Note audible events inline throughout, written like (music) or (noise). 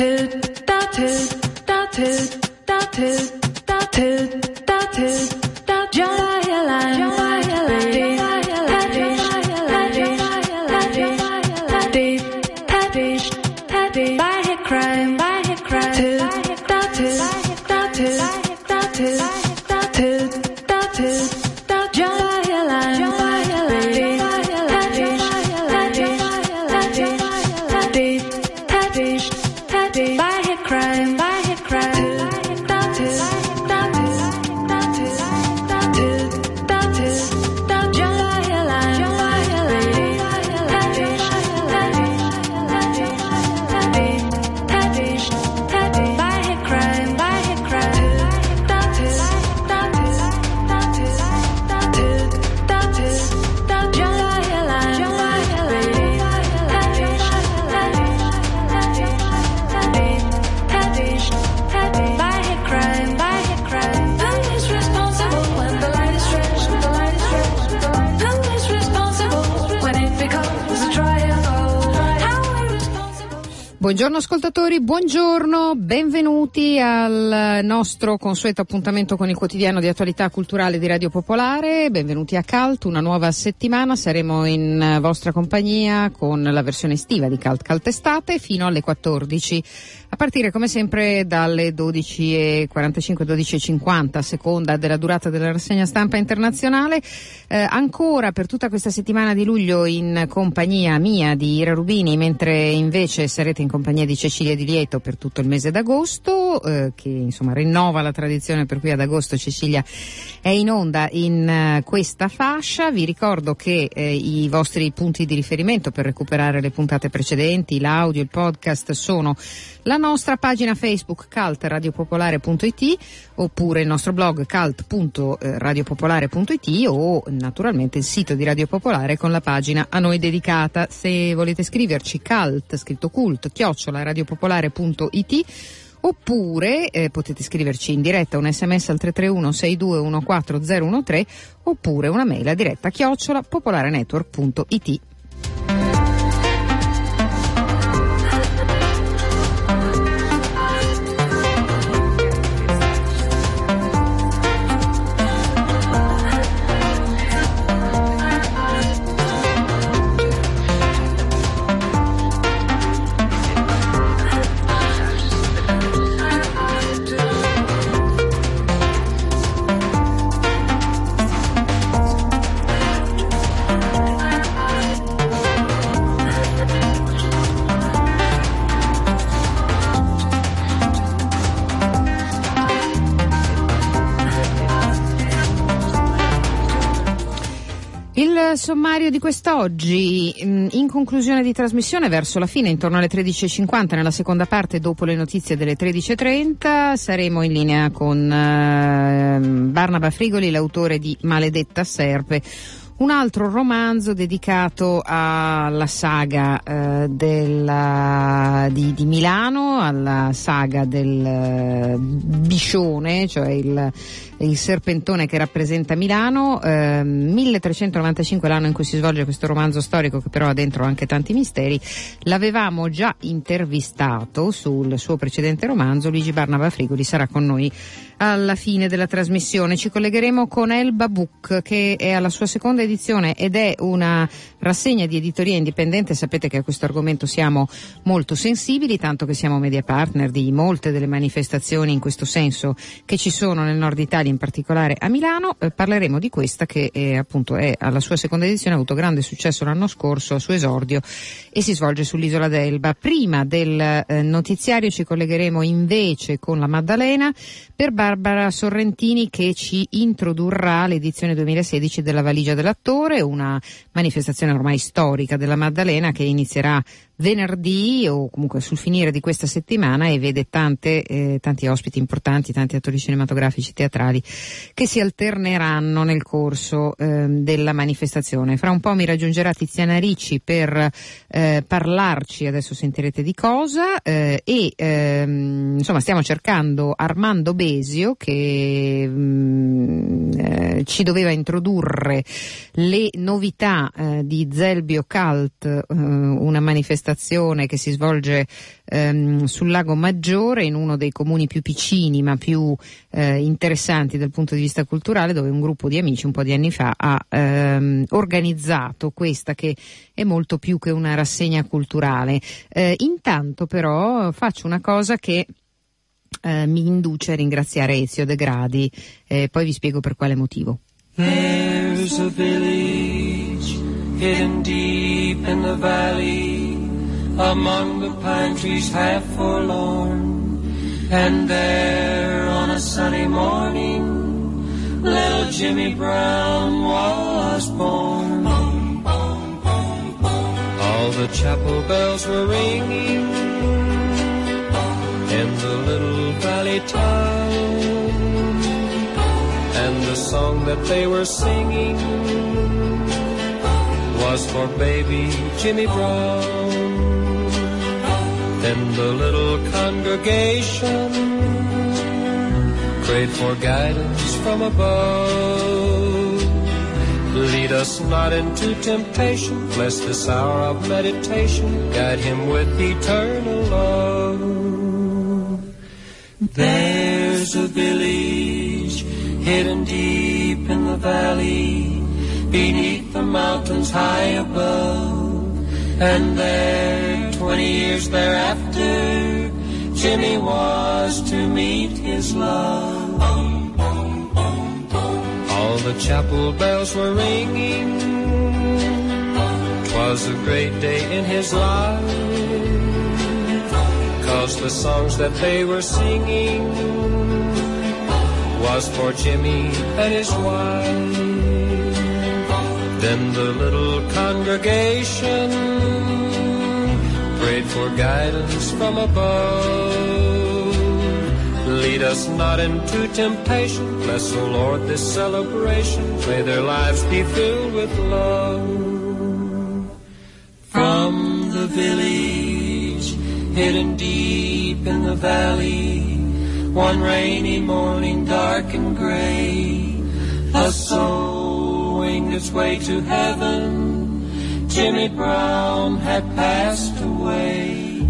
toot, da toot, da toot, da toot, Buongiorno ascoltatori, buongiorno, benvenuti al nostro consueto appuntamento con il quotidiano di attualità culturale di Radio Popolare, benvenuti a Calt, una nuova settimana, saremo in vostra compagnia con la versione estiva di Calt Calt Estate fino alle 14, a partire come sempre dalle 12.45, 12.50, a seconda della durata della rassegna stampa internazionale, eh, ancora per tutta questa settimana di luglio in compagnia mia di Ira Rubini, mentre invece sarete in compagnia di Cecilia Di Lieto per tutto il mese d'agosto, eh, che insomma rinnova la tradizione per cui ad agosto Cecilia è in onda in eh, questa fascia. Vi ricordo che eh, i vostri punti di riferimento per recuperare le puntate precedenti, l'audio, il podcast sono la nostra pagina Facebook caltradiopopolare.it oppure il nostro blog calt.radiopopolare.it o naturalmente il sito di Radio Popolare con la pagina a noi dedicata. Se volete scriverci cult, scritto cult, chiocciola radiopopolare.it oppure eh, potete scriverci in diretta un sms al 331 6214013 oppure una mail a diretta chiocciola popolarenetwork.it. sommario di quest'oggi, mh, in conclusione di trasmissione verso la fine, intorno alle 13.50, nella seconda parte dopo le notizie delle 13.30, saremo in linea con eh, Barnaba Frigoli, l'autore di Maledetta Serpe, un altro romanzo dedicato alla saga eh, della, di, di Milano, alla saga del eh, Biscione, cioè il, il serpentone che rappresenta Milano, eh, 1395 l'anno in cui si svolge questo romanzo storico che però ha dentro anche tanti misteri, l'avevamo già intervistato sul suo precedente romanzo, Luigi Barnaba Frigoli sarà con noi alla fine della trasmissione. Ci collegheremo con Elba Book che è alla sua seconda edizione ed è una rassegna di editoria indipendente. Sapete che a questo argomento siamo molto sensibili, tanto che siamo media partner di molte delle manifestazioni in questo senso che ci sono nel nord Italia, in particolare a Milano. Eh, parleremo di questa che è, appunto è alla sua seconda edizione, ha avuto grande successo l'anno scorso a suo esordio e si svolge sull'isola d'Elba. Prima del eh, notiziario ci collegheremo invece con la Maddalena per Barbara Sorrentini che ci introdurrà l'edizione 2016 della Valigia dell'attore, una manifestazione ormai storica della Maddalena che inizierà venerdì o comunque sul finire di questa settimana e vede tante, eh, tanti ospiti importanti, tanti attori cinematografici, teatrali che si alterneranno nel corso eh, della manifestazione. Fra un po' mi raggiungerà Tiziana Ricci per eh, parlarci, adesso sentirete di cosa, eh, e ehm, insomma stiamo cercando Armando Besio che mh, eh, ci doveva introdurre le novità eh, di Zelbio Cult, eh, una manifestazione manifestazione che si svolge ehm, sul lago Maggiore, in uno dei comuni più piccini ma più eh, interessanti dal punto di vista culturale, dove un gruppo di amici un po' di anni fa ha ehm, organizzato questa che è molto più che una rassegna culturale. Eh, intanto però faccio una cosa che eh, mi induce a ringraziare Ezio De Gradi, eh, poi vi spiego per quale motivo. There's a village hidden deep in the valley among the pine trees half forlorn and there on a sunny morning little Jimmy Brown was born all the chapel bells were ringing in the little valley town. And the song that they were singing was for baby Jimmy Brown. Then the little congregation prayed for guidance from above. Lead us not into temptation, bless this hour of meditation, guide him with eternal love. There's a village hidden deep in the valley, beneath the mountains high above. And there, twenty years thereafter, Jimmy was to meet his love. All the chapel bells were ringing. Twas a great day in his life Cause the songs that they were singing was for Jimmy and his wife. Then the little congregation for guidance from above. Lead us not into temptation. Bless, O Lord, this celebration. May their lives be filled with love. From the village hidden deep in the valley. One rainy morning, dark and gray, a soul winged its way to heaven. Jimmy Brown had passed away.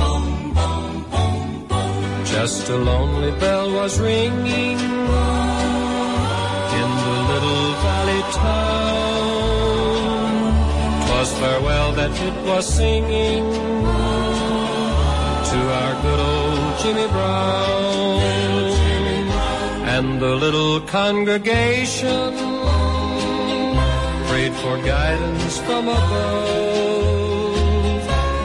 Just a lonely bell was ringing in the little valley town. Twas farewell that it was singing to our good old Jimmy Brown. And the little congregation prayed for guidance from above.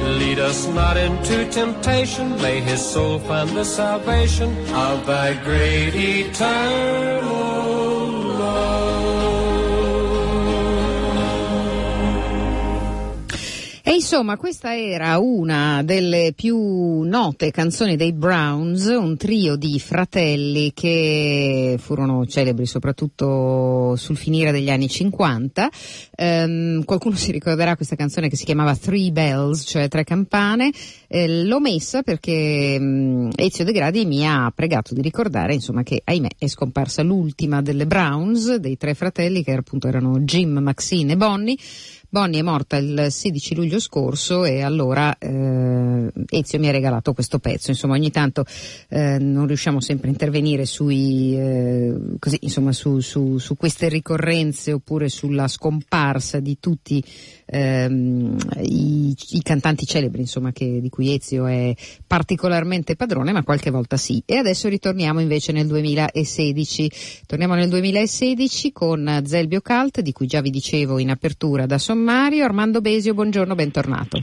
Lead us not into temptation, may his soul find the salvation of thy great eternal insomma, questa era una delle più note canzoni dei Browns, un trio di fratelli che furono celebri soprattutto sul finire degli anni 50. Um, qualcuno si ricorderà questa canzone che si chiamava Three Bells, cioè tre campane. Eh, l'ho messa perché um, Ezio De Gradi mi ha pregato di ricordare, insomma, che ahimè è scomparsa l'ultima delle Browns, dei tre fratelli che appunto erano Jim, Maxine e Bonnie Bonnie è morta il 16 luglio scorso e allora eh, Ezio mi ha regalato questo pezzo. Insomma, ogni tanto eh, non riusciamo sempre a intervenire sui, eh, così, insomma, su, su, su, queste ricorrenze oppure sulla scomparsa di tutti ehm, i, i, cantanti celebri, insomma, che, di cui Ezio è particolarmente padrone, ma qualche volta sì. E adesso ritorniamo invece nel 2016. Torniamo nel 2016 con Zelbio Cult, di cui già vi dicevo in apertura da Sommario sommario. Armando Besio, buongiorno, bentornato.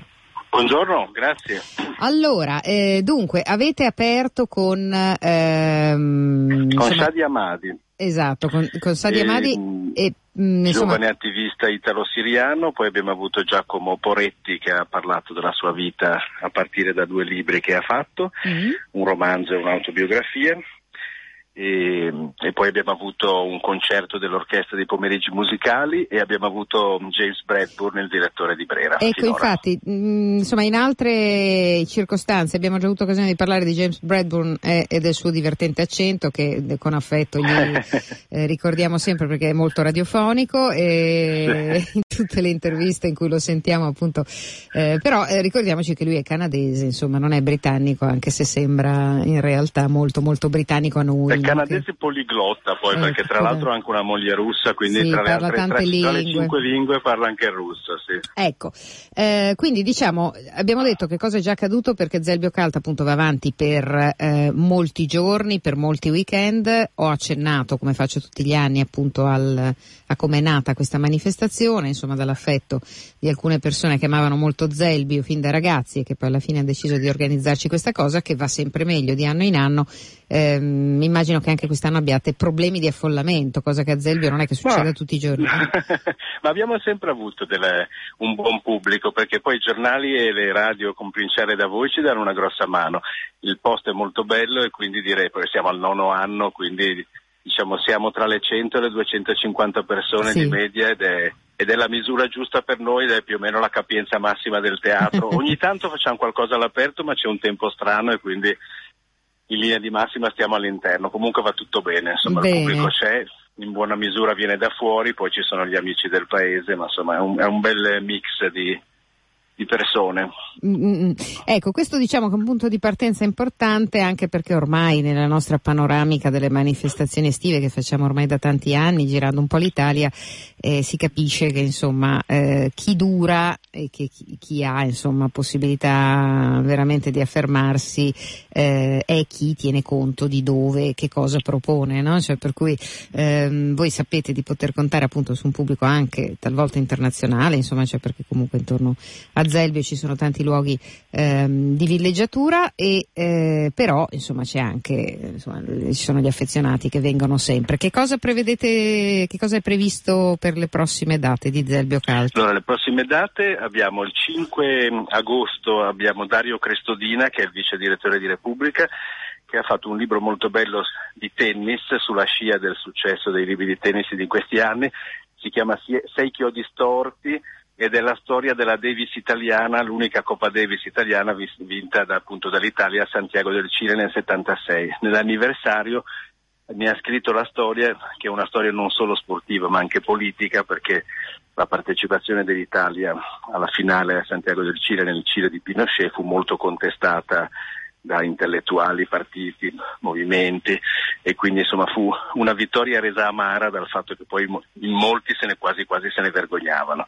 Buongiorno, grazie. Allora, eh, dunque, avete aperto con... Ehm, con insomma, Sadi Amadi. Esatto, con, con Sadi e, Amadi e... Mh, mm, insomma... Giovane attivista italo-siriano, poi abbiamo avuto Giacomo Poretti che ha parlato della sua vita a partire da due libri che ha fatto, mm-hmm. un romanzo e un'autobiografia, e, e, poi abbiamo avuto un concerto dell'orchestra dei pomeriggi musicali e abbiamo avuto James Bradburn, il direttore di Brera. Ecco, finora. infatti, mh, mm, insomma, in altre circostanze abbiamo già avuto occasione di parlare di James Bradburn e, e del suo divertente accento che con affetto gli (laughs) eh, ricordiamo sempre perché è molto radiofonico e (laughs) (laughs) tutte le interviste in cui lo sentiamo appunto, eh, però eh, ricordiamoci che lui è canadese, insomma, non è britannico, anche se sembra in realtà molto molto britannico a noi canadese poliglotta poi, eh, perché tra l'altro ha anche una moglie russa, quindi sì, tra, le altre, tra, tra, le cinque lingue parla anche il russo. Sì. Ecco, eh, quindi diciamo, abbiamo detto che cosa è già accaduto perché Zelbio Calta appunto va avanti per eh, molti giorni, per molti weekend, ho accennato come faccio tutti gli anni appunto al, a come è nata questa manifestazione, insomma dall'affetto di alcune persone che amavano molto Zelbio fin da ragazzi e che poi alla fine hanno deciso di organizzarci questa cosa che va sempre meglio di anno in anno. Eh, immagino che anche quest'anno abbiate problemi di affollamento, cosa che a Zelbio non è che succede no. tutti i giorni. (laughs) Ma abbiamo sempre avuto delle, un buon pubblico perché poi i giornali e le radio con Princiare da voi ci danno una grossa mano. Il posto è molto bello e quindi direi che siamo al nono anno, quindi diciamo, siamo tra le 100 e le 250 persone sì. di media ed è, ed è, la misura giusta per noi ed è più o meno la capienza massima del teatro. (laughs) Ogni tanto facciamo qualcosa all'aperto ma c'è un tempo strano e quindi in linea di massima stiamo all'interno. Comunque va tutto bene, insomma bene. il pubblico c'è, in buona misura viene da fuori, poi ci sono gli amici del paese, ma insomma è un, è un bel mix di, di persone. Mm-hmm. Ecco, questo diciamo che è un punto di partenza importante anche perché ormai nella nostra panoramica delle manifestazioni estive che facciamo ormai da tanti anni, girando un po' l'Italia, eh, si capisce che insomma eh, chi dura e che chi, chi, ha insomma possibilità veramente di affermarsi eh, è chi tiene conto di dove e che cosa propone, no? cioè, per cui ehm, voi sapete di poter contare appunto su un pubblico anche talvolta internazionale, insomma, cioè perché comunque intorno a Zelbio ci sono tanti luoghi ehm, di villeggiatura e eh, però insomma c'è anche insomma, ci sono gli affezionati che vengono sempre. Che cosa prevedete, che cosa è previsto per le prossime date di Zelbio Calcio? Allora, le prossime date abbiamo il 5 agosto abbiamo Dario Crestodina che è il vice direttore di Repubblica che ha fatto un libro molto bello di tennis sulla scia del successo dei libri di tennis di questi anni, si chiama Sei chiodi storti ed è la storia della Davis italiana, l'unica Coppa Davis italiana vinta da, appunto dall'Italia a Santiago del Cile nel 76. Nell'anniversario mi ha scritto la storia, che è una storia non solo sportiva ma anche politica, perché la partecipazione dell'Italia alla finale a Santiago del Cile nel Cile di Pinochet fu molto contestata da intellettuali, partiti, movimenti e quindi insomma fu una vittoria resa amara dal fatto che poi in molti se ne quasi quasi se ne vergognavano.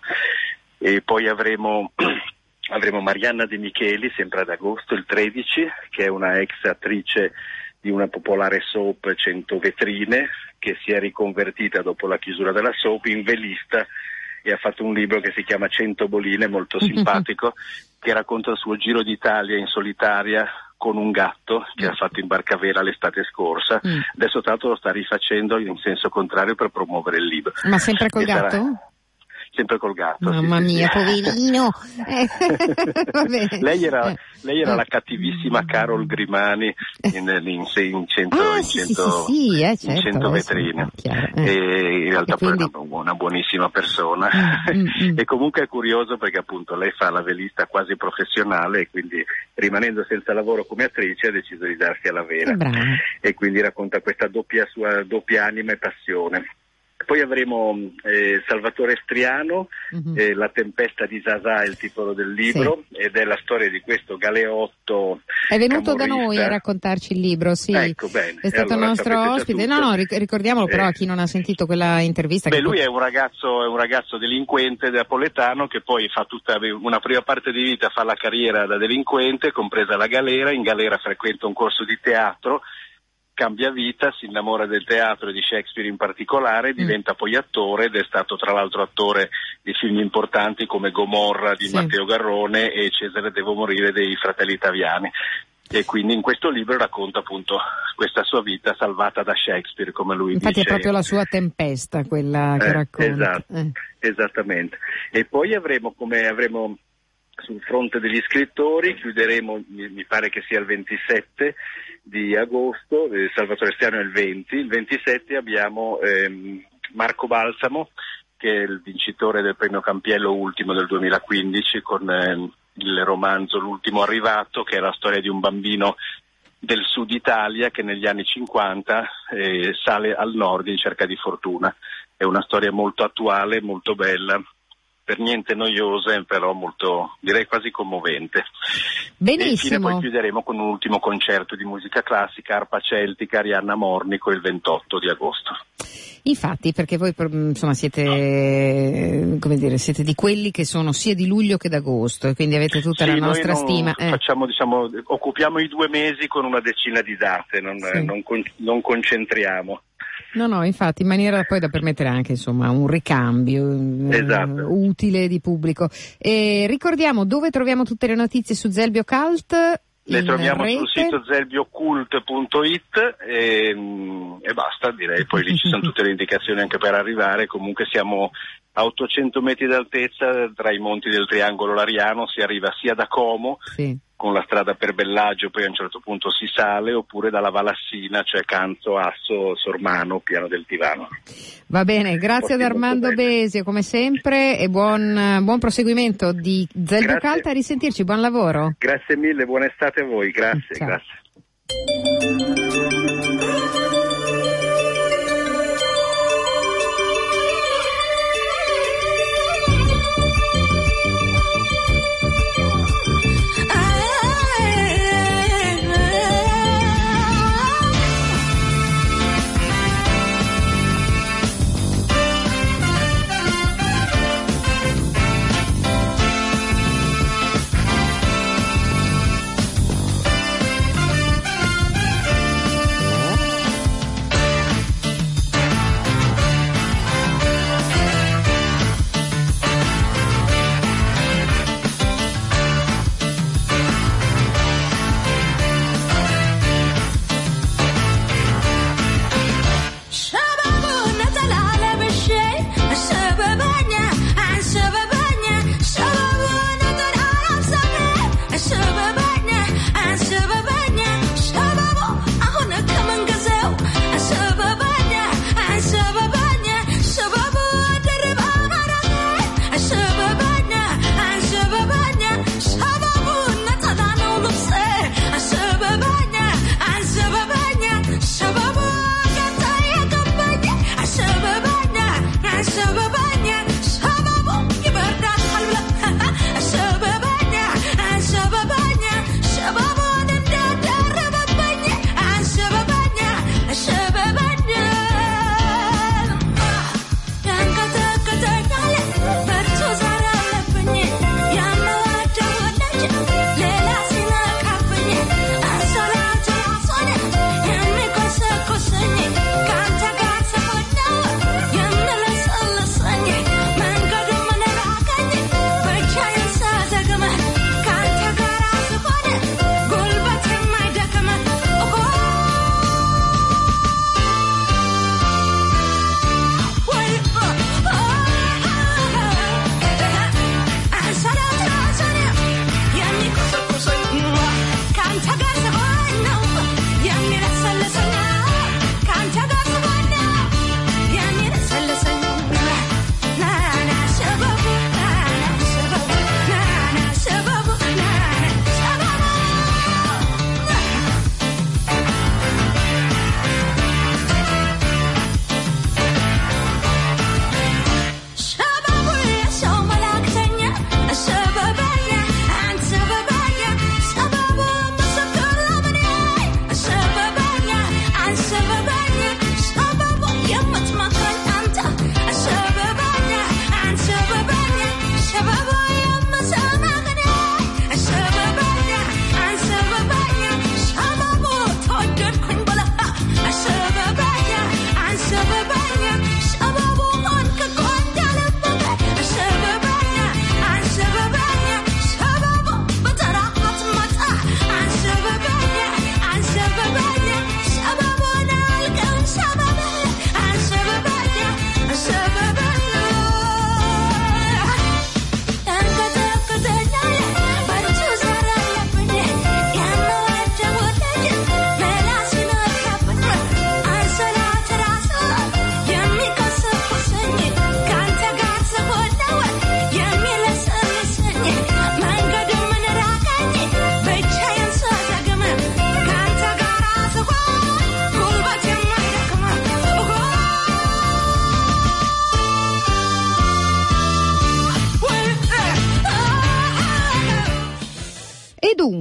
E poi avremo, (clears throat) avremo Marianna De Micheli, sempre ad agosto, il 13, che è una ex attrice di una popolare soap 100 vetrine, che si è riconvertita dopo la chiusura della soap in velista e ha fatto un libro che si chiama 100 boline, molto (laughs) simpatico, che racconta il suo giro d'Italia in solitaria con un gatto che mm. ha fatto in barcavela l'estate scorsa. Mm. Adesso tra l'altro lo sta rifacendo in senso contrario per promuovere il libro. Ma sempre col e gatto? Sarà sempre col gatto. Mamma sì, mia, sì. poverino. (laughs) (laughs) lei era, eh. lei era la cattivissima Carol Grimani in, in, in 100, ah, in 100, sì, eh, certo, 100 vetrine. Eh. E in realtà e quindi... poi è una, una, buonissima persona. Mm, mm, mm. (laughs) e comunque è curioso perché appunto lei fa la velista quasi professionale e quindi rimanendo senza lavoro come attrice ha deciso di darsi alla vela. E quindi racconta questa doppia sua doppia anima e passione. Poi avremo eh, Salvatore Striano, mm-hmm. eh, La tempesta di Zazà è il titolo del libro sì. ed è la storia di questo galeotto. È venuto camorrista. da noi a raccontarci il libro, sì. Ecco, bene. È stato allora, il nostro ospite. No, no, ricordiamolo però a chi non ha sentito quella intervista. Beh, lui è un, ragazzo, è un ragazzo delinquente napoletano che poi fa tutta una prima parte di vita, fa la carriera da delinquente, compresa la galera, in galera frequenta un corso di teatro cambia vita, si innamora del teatro e di Shakespeare in particolare, mm. diventa poi attore ed è stato tra l'altro attore di film importanti come Gomorra di sì. Matteo Garrone e Cesare Devo morire dei Fratelli Italiani. E quindi in questo libro racconta appunto questa sua vita salvata da Shakespeare, come lui Infatti dice. Infatti è proprio la sua tempesta quella che eh, racconta. Esatto, eh. Esattamente. E poi avremo come avremo sul fronte degli scrittori, chiuderemo, mi pare che sia il 27 di agosto, eh, Salvatore Stiano è il 20, il 27 abbiamo ehm, Marco Balsamo che è il vincitore del premio Campiello ultimo del 2015 con eh, il romanzo L'ultimo arrivato che è la storia di un bambino del sud Italia che negli anni 50 eh, sale al nord in cerca di fortuna. È una storia molto attuale, molto bella, per niente noiosa, però molto, direi quasi commovente. Benissimo. E poi chiuderemo con un ultimo concerto di musica classica, arpa celtica, Arianna Mornico il 28 di agosto. Infatti, perché voi insomma, siete, dire, siete, di quelli che sono sia di luglio che d'agosto e quindi avete tutta sì, la nostra stima. Eh. Facciamo, diciamo, occupiamo i due mesi con una decina di date, non, sì. non, non concentriamo. No, no, infatti, in maniera poi da permettere anche insomma, un ricambio esatto. eh, utile di pubblico. E ricordiamo dove troviamo tutte le notizie su Zelbio Cult. Le troviamo rete. sul sito zelbiocult.it e, e, basta, direi, poi lì ci sono tutte le indicazioni anche per arrivare, comunque siamo a 800 metri d'altezza tra i monti del Triangolo Lariano, si arriva sia da Como sì con la strada per Bellagio, poi a un certo punto si sale, oppure dalla Valassina, cioè Canzo, Asso, Sormano, Piano del Tivano. Va bene, grazie ad Armando Besio come sempre e buon, buon proseguimento di Zelda Calta, a risentirci, buon lavoro. Grazie mille, buona estate a voi, grazie, grazie.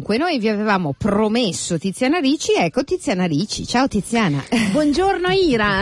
Dunque, noi vi avevamo promesso Tiziana Ricci, ecco Tiziana Ricci. Ciao Tiziana. (laughs) Buongiorno Ira.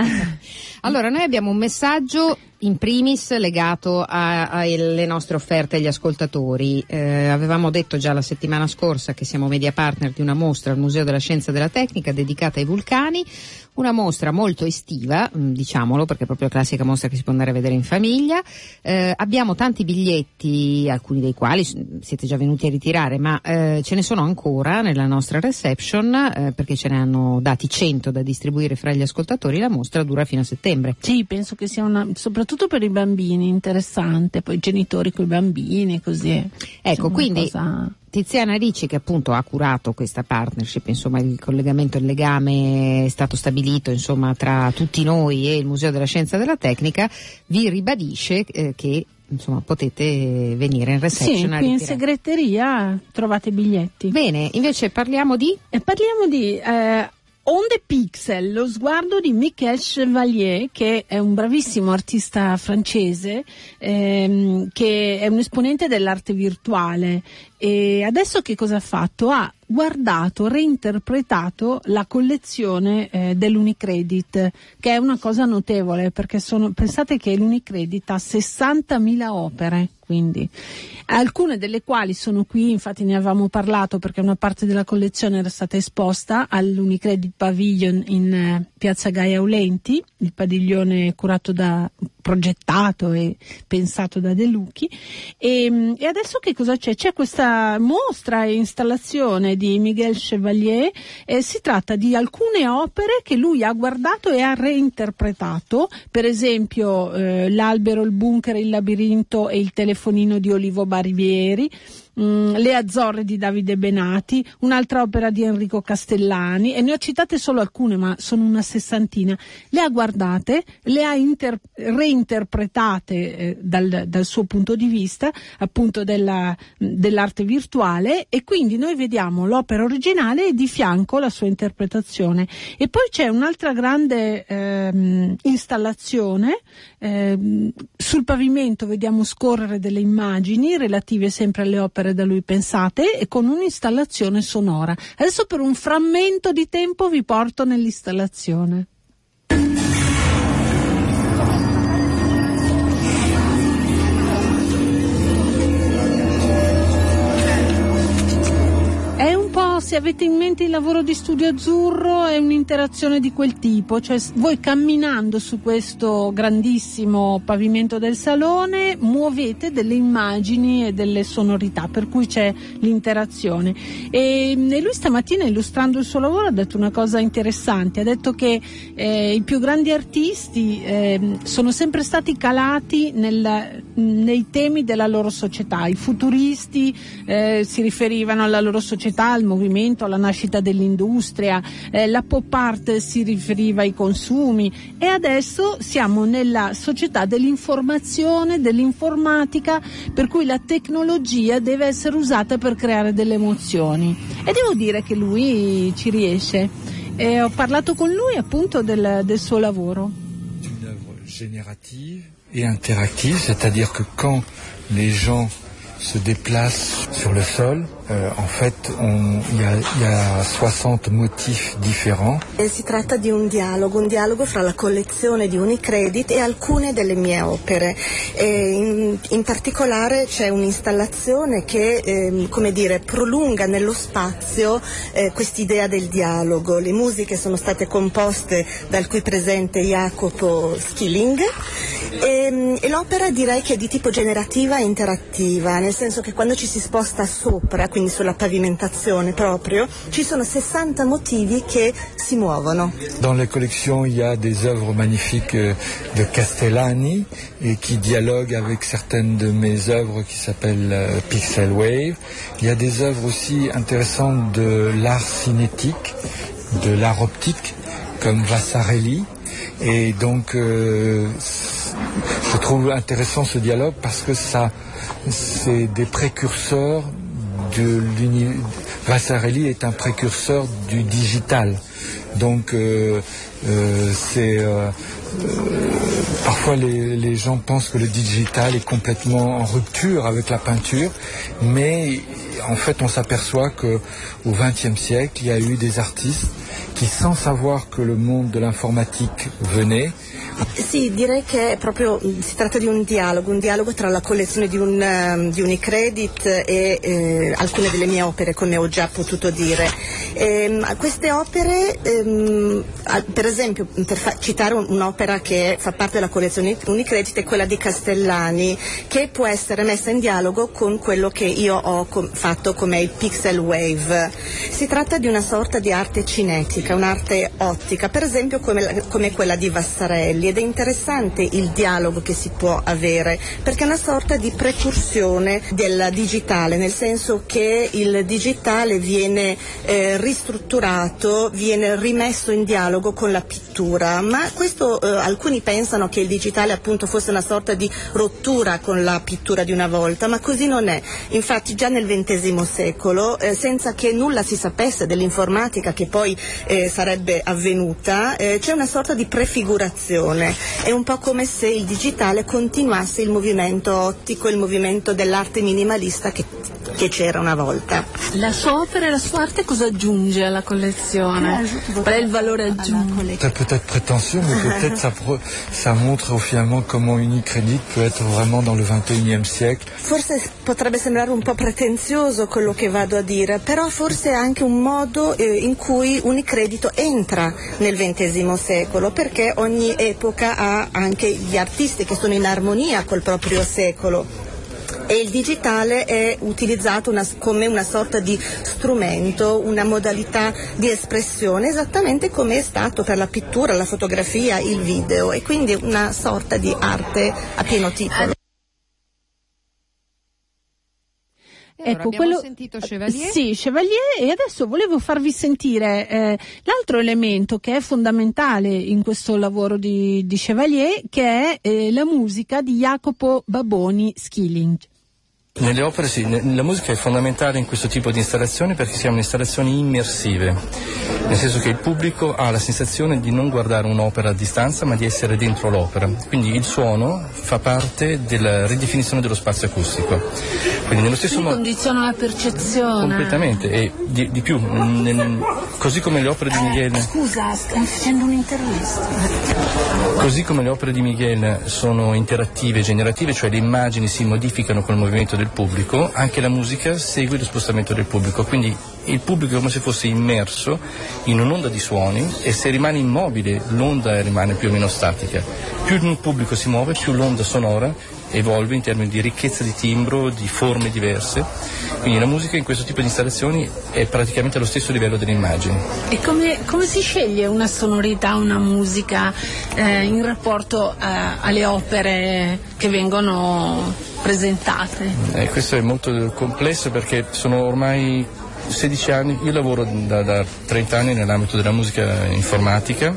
allora, noi abbiamo un messaggio in primis legato alle nostre offerte agli ascoltatori. Eh, avevamo detto già la settimana scorsa che siamo media partner di una mostra al Museo della Scienza e della Tecnica dedicata ai vulcani, una mostra molto estiva, mm, diciamolo perché è proprio la classica mostra che si può andare a vedere in famiglia. Eh, abbiamo tanti biglietti, alcuni dei quali siete già venuti a ritirare, ma eh, ce ne sono ancora nella nostra reception eh, perché ce ne hanno dati 100 da distribuire fra gli ascoltatori. La mostra dura fino a settembre. Sì, penso che sia una, soprattutto per i bambini, interessante, poi i genitori con i bambini, così. Ecco, quindi cosa... Tiziana Ricci che appunto ha curato questa partnership, insomma il collegamento, il legame è stato stabilito insomma tra tutti noi e il Museo della Scienza e della Tecnica, vi ribadisce eh, che insomma potete venire in reception sì, qui in segreteria trovate i biglietti. Bene invece parliamo di? Eh, parliamo di eh, On the Pixel, lo sguardo di Michel Chevalier, che è un bravissimo artista francese, ehm, che è un esponente dell'arte virtuale. E adesso che cosa ha fatto? Ha guardato, reinterpretato la collezione eh, dell'Unicredit, che è una cosa notevole, perché sono, pensate che l'Unicredit ha 60.000 opere quindi. Alcune delle quali sono qui, infatti ne avevamo parlato perché una parte della collezione era stata esposta all'Unicredit Pavilion in eh, Piazza Gaia Aulenti, il padiglione curato da progettato e pensato da De Lucchi e, ehm, e, adesso che cosa c'è? C'è questa mostra e installazione di Miguel Chevalier eh, si tratta di alcune opere che lui ha guardato e ha reinterpretato per esempio eh, l'albero, il bunker, il labirinto e il telefonino di Olivo Barivieri Mm, Le Azzorre di Davide Benati, un'altra opera di Enrico Castellani e ne ho citate solo alcune ma sono una sessantina. Le ha guardate, le ha inter- reinterpretate eh, dal, dal, suo punto di vista appunto della, dell'arte virtuale e quindi noi vediamo l'opera originale e di fianco la sua interpretazione. E poi c'è un'altra grande ehm, installazione, ehm, sul pavimento vediamo scorrere delle immagini relative sempre alle opere opere da lui pensate e con un'installazione sonora. Adesso per un frammento di tempo vi porto nell'installazione. Se avete in mente il lavoro di studio azzurro è un'interazione di quel tipo, cioè voi camminando su questo grandissimo pavimento del salone muovete delle immagini e delle sonorità, per cui c'è l'interazione. E, e lui stamattina illustrando il suo lavoro ha detto una cosa interessante, ha detto che eh, i più grandi artisti eh, sono sempre stati calati nel, nei temi della loro società, i futuristi eh, si riferivano alla loro società, al movimento movimento, alla nascita dell'industria, eh, la pop art si riferiva ai consumi e adesso siamo nella società dell'informazione, dell'informatica, per cui la tecnologia deve essere usata per creare delle emozioni. E devo dire che lui ci riesce. E ho parlato con lui appunto del, del suo lavoro. Une œuvre générative et interactive, c'est-à-dire que quand les gens se déplacent sur le sol, Eh, en fait, il y, y, a 60 motifs différents. E si tratta di un dialogo, un dialogo fra la collezione di Unicredit e alcune delle mie opere. In, in, particolare c'è un'installazione che, eh, come dire, prolunga nello spazio eh, quest'idea del dialogo. Le musiche sono state composte dal qui presente Jacopo Skilling e, e l'opera direi che è di tipo generativa e interattiva, nel senso che quando ci si sposta sopra, quindi sulla pavimentazione proprio, ci sono 60 motivi che si muovono. Dans les collections, il y a des œuvres magnifiques euh, de Castellani et qui dialoguent avec certaines de mes œuvres qui s'appellent euh, Pixel Wave. Il y a des œuvres aussi intéressantes de l'art cinétique, de l'art optique, comme Vassarelli. Et donc, euh, je trouve intéressant ce dialogue parce que ça, c'est des précurseurs de Vassarelli est un précurseur du digital. Donc euh, euh, c'est parfois les, gens pensent que le digital est complètement en rupture avec la peinture, mais en fait on s'aperçoit que au XXe siècle il y a eu des artistes qui sans savoir que le monde de l'informatique venait Sì, direi che proprio si tratta di un dialogo, un dialogo tra la collezione di, un, um, di Unicredit e eh, alcune delle mie opere, come ho già potuto dire. E, queste opere, ehm, per esempio, per fa- citare un'opera che fa parte della collezione Unicredit è quella di Castellani, che può essere messa in dialogo con quello che io ho com- fatto come il pixel wave. Si tratta di una sorta di arte cinetica, un'arte ottica, per esempio come, come quella di Vassarelli ed è interessante il dialogo che si può avere perché è una sorta di precursione del digitale, nel senso che il digitale viene eh, ristrutturato, viene rimesso in dialogo con la pittura, ma questo eh, alcuni pensano che il digitale appunto fosse una sorta di rottura con la pittura di una volta, ma così non è. Infatti già nel XX secolo, eh, senza che nulla si sapesse dell'informatica che poi eh, sarebbe avvenuta, eh, c'è una sorta di prefigurazione. È un po' come se il digitale continuasse il movimento ottico, il movimento dell'arte minimalista che, che c'era una volta. La sua opera e la sua arte cosa aggiunge alla collezione? Qual è il valore aggiunto? C'est peut-être prétentieux, mais peut-être ça, montre finalement comment Unicredit peut être vraiment dans le 21e siècle. Forse potrebbe sembrare un po' pretenzioso quello che vado a dire, però forse è anche un modo eh, in cui Unicredito entra nel XX secolo, perché ogni epoca ha anche gli artisti che sono in armonia col proprio secolo e il digitale è utilizzato una, come una sorta di strumento, una modalità di espressione, esattamente come è stato per la pittura, la fotografia, il video e quindi una sorta di arte a pieno titolo. Allora, Ecco, quello- sentito Chevalier. Sì, Chevalier e adesso volevo farvi sentire eh, l'altro elemento che è fondamentale in questo lavoro di, di Chevalier che è eh, la musica di Jacopo Baboni Skilling. Nelle opere sì, la musica è fondamentale in questo tipo di installazioni perché siamo installazioni immersive, nel senso che il pubblico ha la sensazione di non guardare un'opera a distanza ma di essere dentro l'opera, quindi il suono fa parte della ridefinizione dello spazio acustico. Quindi nello stesso modo... condiziona la percezione. Completamente e di, di più, nel- così come le opere di Miguel Scusa, stiamo facendo un'intervista. Così come le opere di Miguel sono interattive e generative, cioè le immagini si modificano con il movimento del pubblico, anche la musica segue lo spostamento del pubblico, quindi il pubblico è come se fosse immerso in un'onda di suoni e se rimane immobile l'onda rimane più o meno statica. Più il pubblico si muove, più l'onda sonora evolve in termini di ricchezza di timbro, di forme diverse, quindi la musica in questo tipo di installazioni è praticamente allo stesso livello delle immagini. E come, come si sceglie una sonorità, una musica eh, in rapporto eh, alle opere che vengono presentate? Eh, questo è molto complesso perché sono ormai 16 anni, io lavoro da, da 30 anni nell'ambito della musica informatica,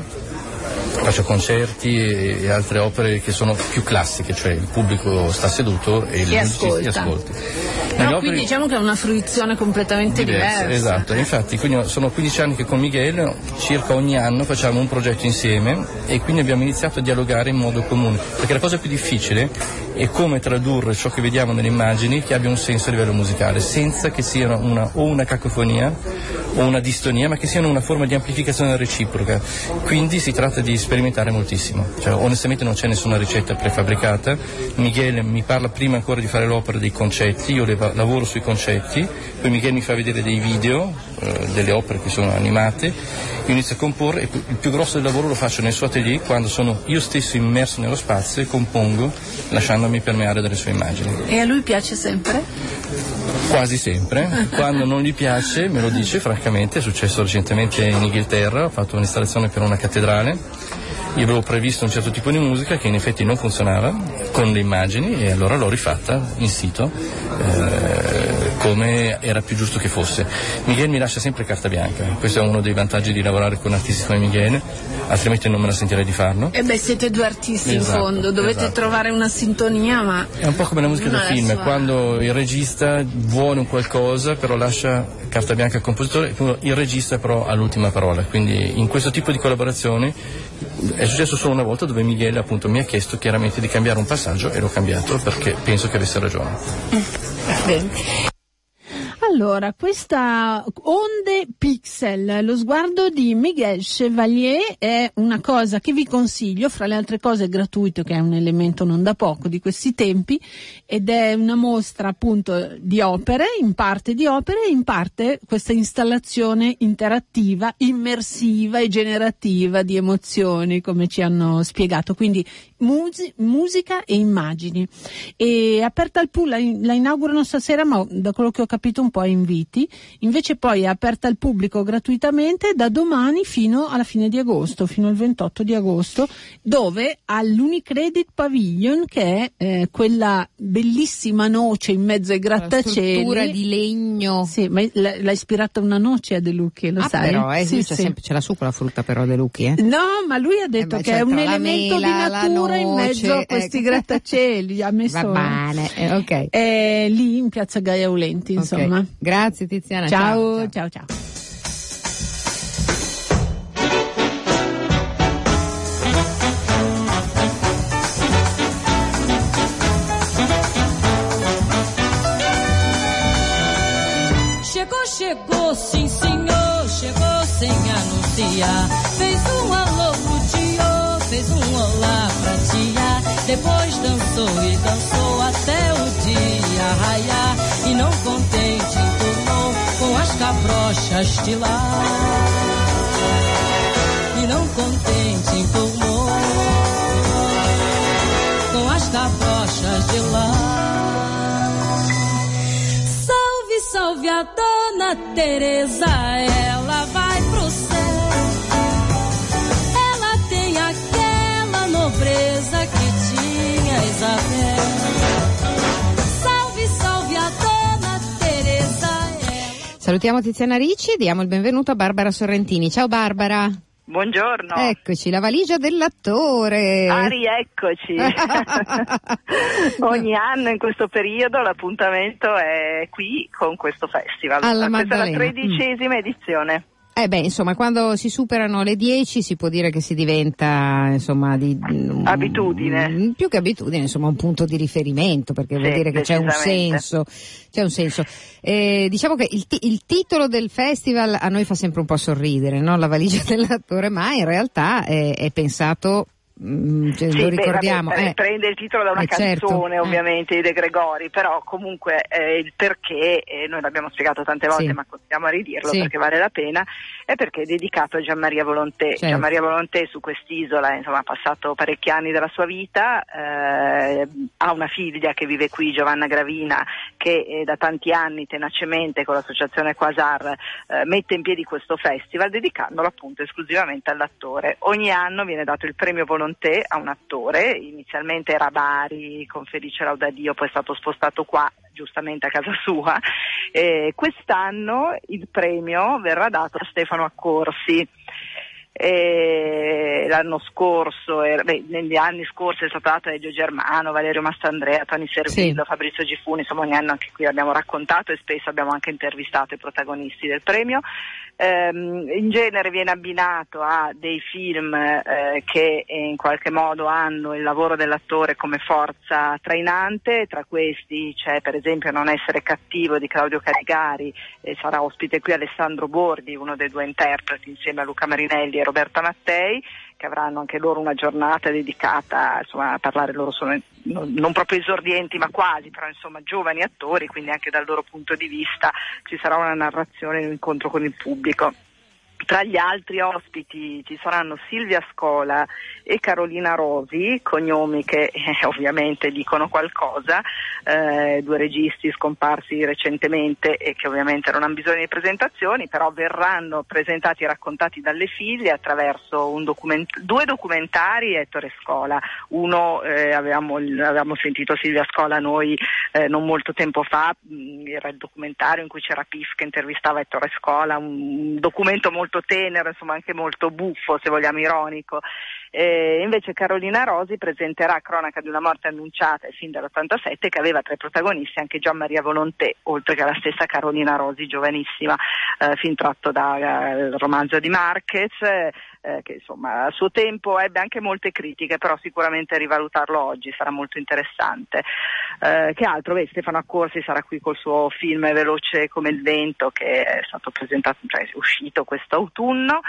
faccio concerti e, altre opere che sono più classiche, cioè il pubblico sta seduto e, E i musicisti ascolta. ascolti. Però quindi diciamo che è una fruizione completamente diversa. Esatto, infatti quindi sono 15 anni che con Miguel circa ogni anno facciamo un progetto insieme e quindi abbiamo iniziato a dialogare in modo comune, perché la cosa più difficile è come tradurre ciò che vediamo nelle immagini che abbia un senso a livello musicale, senza che siano una, o una cacofonia o una distonia, ma che siano una forma di amplificazione reciproca. Quindi si tratta di sperimentare moltissimo. Cioè, onestamente non c'è nessuna ricetta prefabbricata. Miguel mi parla prima ancora di fare l'opera dei concetti, io le lavoro sui concetti, poi Miguel mi fa vedere dei video, eh, delle opere che sono animate, io inizio a comporre e il più grosso del lavoro lo faccio nel suo atelier quando sono io stesso immerso nello spazio e compongo lasciandomi permeare dalle sue immagini. E a lui piace sempre? Quasi sempre. Quando non gli piace me lo dice, francamente, è successo recentemente in Inghilterra, ho fatto un'installazione per una cattedrale. Io avevo previsto un certo tipo di musica che in effetti non funzionava con le immagini e allora l'ho rifatta in sito eh, come era più giusto che fosse. Miguel mi lascia sempre carta bianca, questo è uno dei vantaggi di lavorare con artisti come Miguel, altrimenti non me la sentirei di farlo. E beh, siete due artisti Esatto, in fondo, dovete esatto. trovare una sintonia, ma È un po' come la musica del film, sua- quando il regista vuole un qualcosa però lascia carta bianca al compositore, il regista però ha l'ultima parola. Quindi in questo tipo di collaborazioni è successo solo una volta dove Miguel appunto mi ha chiesto chiaramente di cambiare un passaggio e l'ho cambiato perché penso che avesse ragione. Allora, questa Onde Pixel, lo sguardo di Miguel Chevalier è una cosa che vi consiglio, fra le altre cose è gratuito, che è un elemento non da poco di questi tempi, ed è una mostra appunto di opere, in parte di opere e in parte questa installazione interattiva, immersiva e generativa di emozioni, come ci hanno spiegato. Quindi musi- musica e immagini. E aperta al pool, la, la inaugurano stasera, ma da quello che ho capito un po' a inviti. Invece poi è aperta al pubblico gratuitamente da domani fino alla fine di agosto, fino al 28 di agosto, dove all'Unicredit Pavilion, che è eh, quella bellissima noce in mezzo ai La grattacieli. struttura di legno. Sì, ma l'ha, l'ha ispirata una noce a De Lucchi, lo ah, sai? però, eh, Sì, sì. sempre- ce l'ha su quella frutta però De Lucchi, eh. No, ma lui ha detto beh, che certo, è un la elemento mela, di la natura in mezzo a questi ecco. grattacieli. Ha messo Va bene, eh, ok. È lì in piazza Gaia Aulenti, Ok. insomma. Grazie Tiziana. Ciao, ciao, ciao. Chegou, chegou, sim senhor, chegou sem anunciar. Fez um dançou e dançou até o dia raiar. E não contente entornou com as cabrochas de lá. E não contente empurrou com as cabrochas de lá. Salve, salve a dona Teresa, ela Salutiamo Tiziana Ricci e diamo il benvenuto a Barbara Sorrentini. Ciao Barbara. Buongiorno. Eccoci, la valigia dell'attore. Ah, rieccoci. (laughs) Ogni anno in questo periodo l'appuntamento è qui con questo festival. Alla Questa è la Maddalena. tredicesima edizione. Eh beh, insomma, quando si superano le 10 si può dire che si diventa, insomma, di... mm, Abitudine. Più che abitudine, insomma, un punto di riferimento, perché vuol Sì, dire che c'è un senso. C'è un senso. Eh, diciamo che il, ti- il titolo del festival a noi fa sempre un po' sorridere, no? La valigia (laughs) dell'attore, ma in realtà è, è pensato, mm, cioè, Sì, lo beh, ricordiamo. vabbè, eh. prende il titolo da una Eh, certo, canzone eh. ovviamente di De Gregori, però comunque eh, il perché, eh, noi l'abbiamo spiegato tante volte Sì. ma continuiamo a ridirlo Sì. perché vale la pena, è perché è dedicato a Gianmaria Volontè. Certo. Gianmaria Volontè su quest'isola insomma, ha passato parecchi anni della sua vita, eh, ha una figlia che vive qui, Giovanna Gravina, che eh, da tanti anni tenacemente con l'associazione Quasar eh, mette in piedi questo festival dedicandolo appunto esclusivamente all'attore. Ogni anno viene dato il premio Volontè a un attore, inizialmente era Bari con Felice Laudadio, poi è stato spostato qua giustamente a casa sua. Eh, quest'anno il premio verrà dato a Stefano Accorsi. Eh, l'anno scorso, era- beh, negli anni scorsi è stato dato a Elio Germano, Valerio Mastandrea, Tony Servillo, Fabrizio Gifuni, insomma ogni anno anche qui l'abbiamo raccontato e spesso abbiamo anche intervistato i protagonisti del premio. Ehm, in genere viene abbinato a dei film eh, che eh, in qualche modo hanno il lavoro dell'attore come forza trainante, tra questi c'è per esempio Non essere cattivo di Claudio Carigari, e sarà ospite qui Alessandro Bordi, uno dei due interpreti insieme a Luca Marinelli Roberta Mattei, che avranno anche loro una giornata dedicata insomma, a parlare, loro sono non, proprio esordienti ma quasi, però insomma giovani attori, quindi anche dal loro punto di vista ci sarà una narrazione, un incontro con il pubblico. Tra gli altri ospiti ci saranno Silvia Scola e Carolina Rosi, cognomi che eh, ovviamente dicono qualcosa, eh, due registi scomparsi recentemente e che ovviamente non hanno bisogno di presentazioni, però verranno presentati e raccontati dalle figlie attraverso document- due documentari Ettore Scola. Uno eh, avevamo, avevamo, sentito Silvia Scola noi eh, non molto tempo fa, mm, era il documentario in cui c'era Pif che intervistava Ettore Scola, un documento molto molto tenero, insomma anche molto buffo, se vogliamo ironico. Eh, invece Carolina Rosi presenterà Cronaca di una morte annunciata, il film dell'87, che aveva tra i protagonisti anche Gian Maria Volontè, oltre che la stessa Carolina Rosi, giovanissima, eh, film tratto dal romanzo di Marquez, eh, che insomma a suo tempo ebbe anche molte critiche, però sicuramente rivalutarlo oggi sarà molto interessante. Eh, che altro? Beh, Stefano Accorsi sarà qui col suo film Veloce come il vento che è stato presentato, cioè è uscito quest'autunno.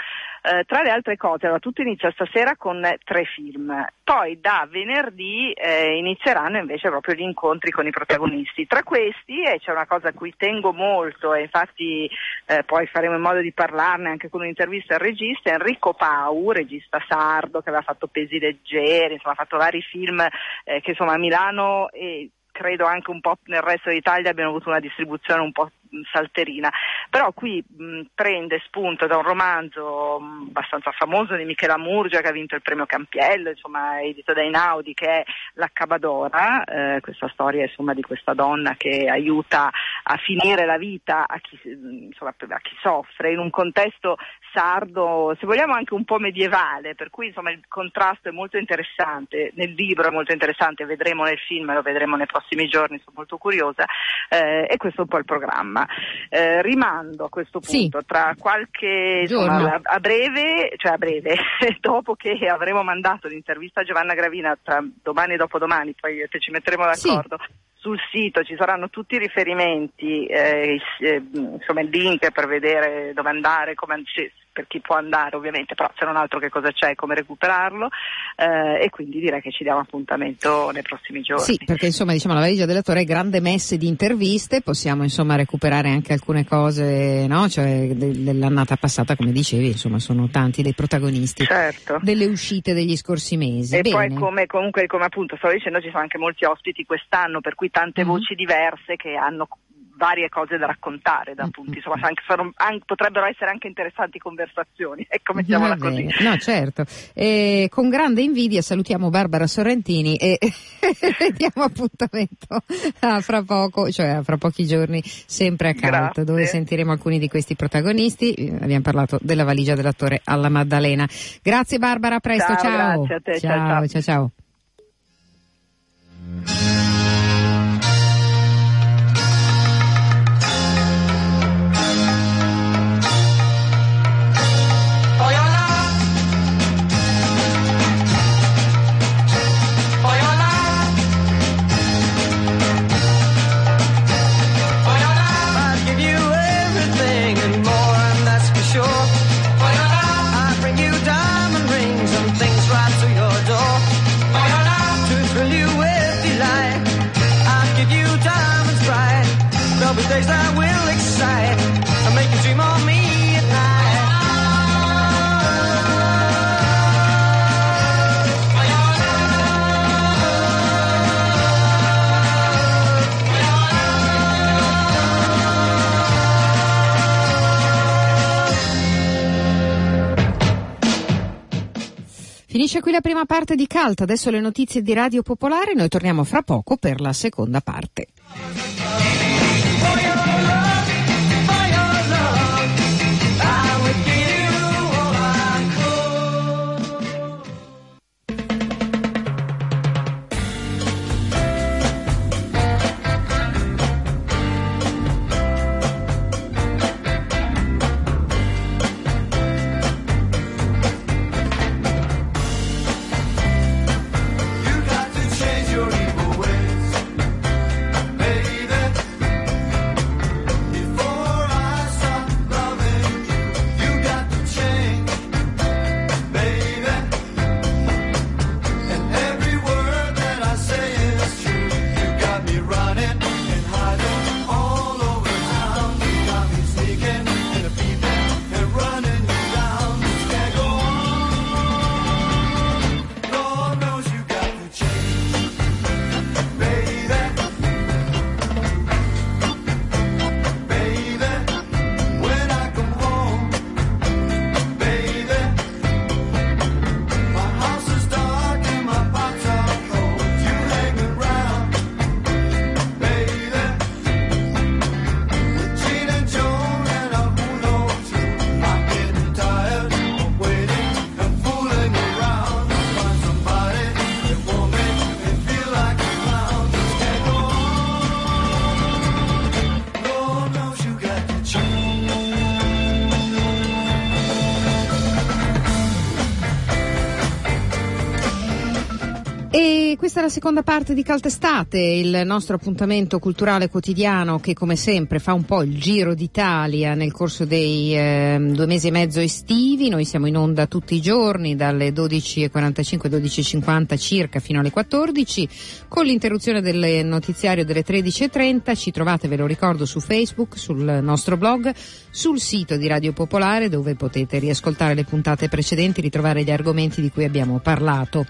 Eh, tra le altre cose, allora, tutto inizia stasera con tre film, poi da venerdì eh, inizieranno invece proprio gli incontri con i protagonisti. Tra questi, e c'è una cosa a cui tengo molto, e infatti eh, poi faremo in modo di parlarne anche con un'intervista al regista, Enrico Pau, regista sardo che aveva fatto Pesi Leggeri, insomma ha fatto vari film eh, che insomma a Milano e credo anche un po' nel resto d'Italia abbiano avuto una distribuzione un po' salterina, però qui mh, prende spunto da un romanzo mh, abbastanza famoso di Michela Murgia che ha vinto il premio Campiello, insomma edito da Inaudi, che è L'Accabadora, eh, questa storia insomma, di questa donna che aiuta a finire la vita a chi, insomma, a chi soffre in un contesto sardo, se vogliamo anche un po' medievale, per cui insomma, il contrasto è molto interessante, nel libro è molto interessante, vedremo nel film, lo vedremo nei prossimi giorni, sono molto curiosa, eh, e questo è un po' il programma. Eh, rimando a questo punto, sì. tra qualche insomma, a breve, cioè a breve, (laughs) dopo che avremo mandato l'intervista a Giovanna Gravina tra domani e dopodomani, poi ci metteremo d'accordo. Sì sul sito ci saranno tutti i riferimenti, eh, eh, insomma il link per vedere dove andare, come, per chi può andare ovviamente, però se non altro che cosa c'è e come recuperarlo eh, e quindi direi che ci diamo appuntamento nei prossimi giorni. Sì, perché insomma diciamo la valigia dell'attore è grande messe di interviste, possiamo insomma recuperare anche alcune cose, no? Cioè de- dell'annata passata come dicevi, insomma sono tanti dei protagonisti certo. delle uscite degli scorsi mesi. E Bene. poi come, comunque come appunto stavo dicendo ci sono anche molti ospiti quest'anno, per cui tante mm-hmm. voci diverse che hanno varie cose da raccontare da punti, insomma anche, sono, anche, potrebbero essere anche interessanti conversazioni, (laughs) ecco mettiamola così. No certo, e con grande invidia salutiamo Barbara Sorrentini e (laughs) diamo appuntamento a fra poco, cioè fra pochi giorni sempre a Calt dove sentiremo alcuni di questi protagonisti, abbiamo parlato della valigia dell'attore alla Maddalena. Grazie Barbara, a presto, ciao. ciao. Te, ciao, ciao. ciao. ciao. Finisce qui la prima parte di Calt, adesso le notizie di Radio Popolare, noi torniamo fra poco per la seconda parte. Seconda parte di Caltestate, il nostro appuntamento culturale quotidiano che come sempre fa un po' il giro d'Italia nel corso dei eh, due mesi e mezzo estivi. Noi siamo in onda tutti i giorni dalle 12.45, 12.50 circa fino alle 14 con l'interruzione del notiziario delle 13.30. Ci trovate, ve lo ricordo, su Facebook, sul nostro blog, sul sito di Radio Popolare dove potete riascoltare le puntate precedenti, ritrovare gli argomenti di cui abbiamo parlato.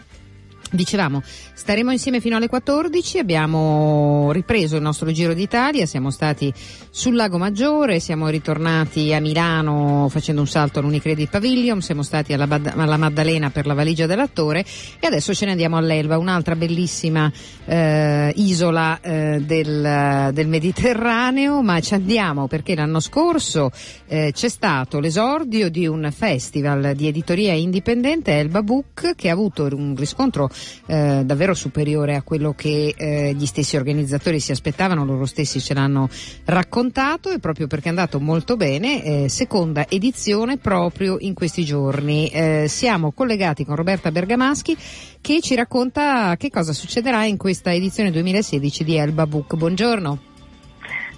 Dicevamo, staremo insieme fino alle 14, abbiamo ripreso il nostro Giro d'Italia, siamo stati sul Lago Maggiore, siamo ritornati a Milano facendo un salto all'Unicredit Pavilion, siamo stati alla, Bad- alla Maddalena per la valigia dell'attore e adesso ce ne andiamo all'Elba, un'altra bellissima eh, isola eh, del, del, Mediterraneo, ma ci andiamo perché l'anno scorso eh, c'è stato l'esordio di un festival di editoria indipendente, Elba Book, che ha avuto un riscontro eh, davvero superiore a quello che eh, gli stessi organizzatori si aspettavano, loro stessi ce l'hanno raccontato e proprio perché è andato molto bene, eh, seconda edizione proprio in questi giorni. Eh, siamo collegati con Roberta Bergamaschi che ci racconta che cosa succederà in questa edizione 2016 di Elba Book. Buongiorno.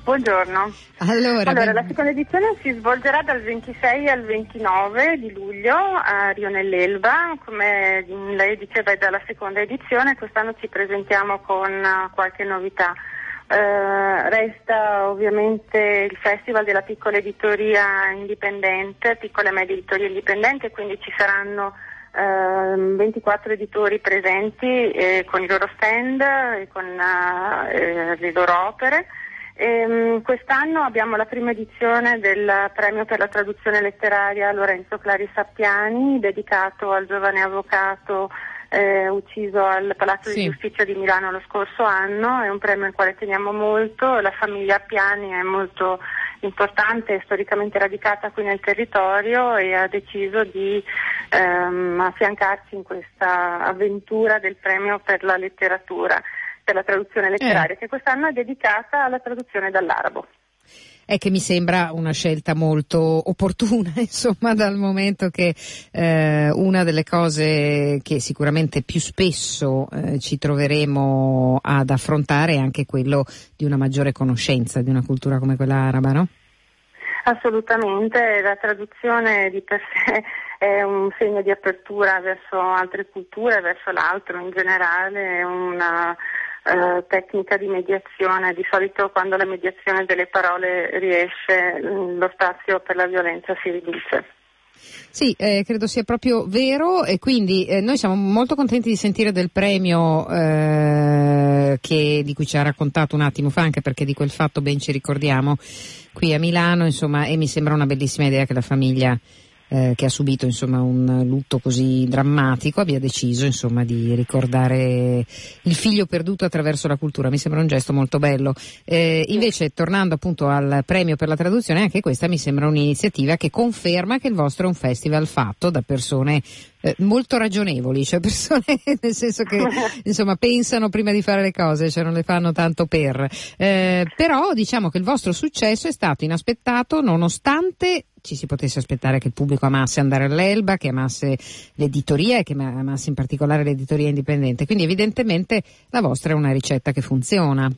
Buongiorno. Allora, allora la seconda edizione si svolgerà dal 26 al 29 di luglio a Rio nell'Elba, come lei diceva è dalla seconda edizione, quest'anno ci presentiamo con uh, qualche novità. Uh, resta ovviamente il Festival della piccola editoria indipendente, piccola e media editoria indipendente, quindi ci saranno uh, 24 editori presenti eh, con i loro stand e con eh, le loro opere. Ehm, quest'anno abbiamo la prima edizione del premio per la traduzione letteraria Lorenzo Clari Sappiani, dedicato al giovane avvocato eh, ucciso al Palazzo sì. di Giustizia di Milano lo scorso anno, è un premio al quale teniamo molto, la famiglia Appiani è molto importante e storicamente radicata qui nel territorio e ha deciso di ehm, affiancarci in questa avventura del premio per la letteratura per la traduzione letteraria, eh. che quest'anno è dedicata alla traduzione dall'arabo è che mi sembra una scelta molto opportuna, (laughs) insomma, dal momento che eh, una delle cose che sicuramente più spesso eh, ci troveremo ad affrontare è anche quello di una maggiore conoscenza di una cultura come quella araba, no? Assolutamente, la traduzione di per sé (laughs) è un segno di apertura verso altre culture, verso l'altro in generale, è una eh, tecnica di mediazione. Di solito quando la mediazione delle parole riesce lo spazio per la violenza si riduce. Sì, eh, credo sia proprio vero e quindi eh, noi siamo molto contenti di sentire del premio eh, che, di cui ci ha raccontato un attimo fa, anche perché di quel fatto ben ci ricordiamo qui a Milano, insomma, e mi sembra una bellissima idea che la famiglia eh, che ha subito insomma, un lutto così drammatico abbia deciso insomma, di ricordare il figlio perduto attraverso la cultura. Mi sembra un gesto molto bello. Eh, invece, tornando appunto al premio per la traduzione, anche questa mi sembra un'iniziativa che conferma che il vostro è un festival fatto da persone eh, molto ragionevoli, cioè persone (laughs) nel senso che insomma pensano prima di fare le cose, cioè non le fanno tanto per. Eh, però diciamo che il vostro successo è stato inaspettato nonostante ci si potesse aspettare che il pubblico amasse andare all'Elba, che amasse l'editoria e che amasse in particolare l'editoria indipendente. Quindi evidentemente la vostra è una ricetta che funziona.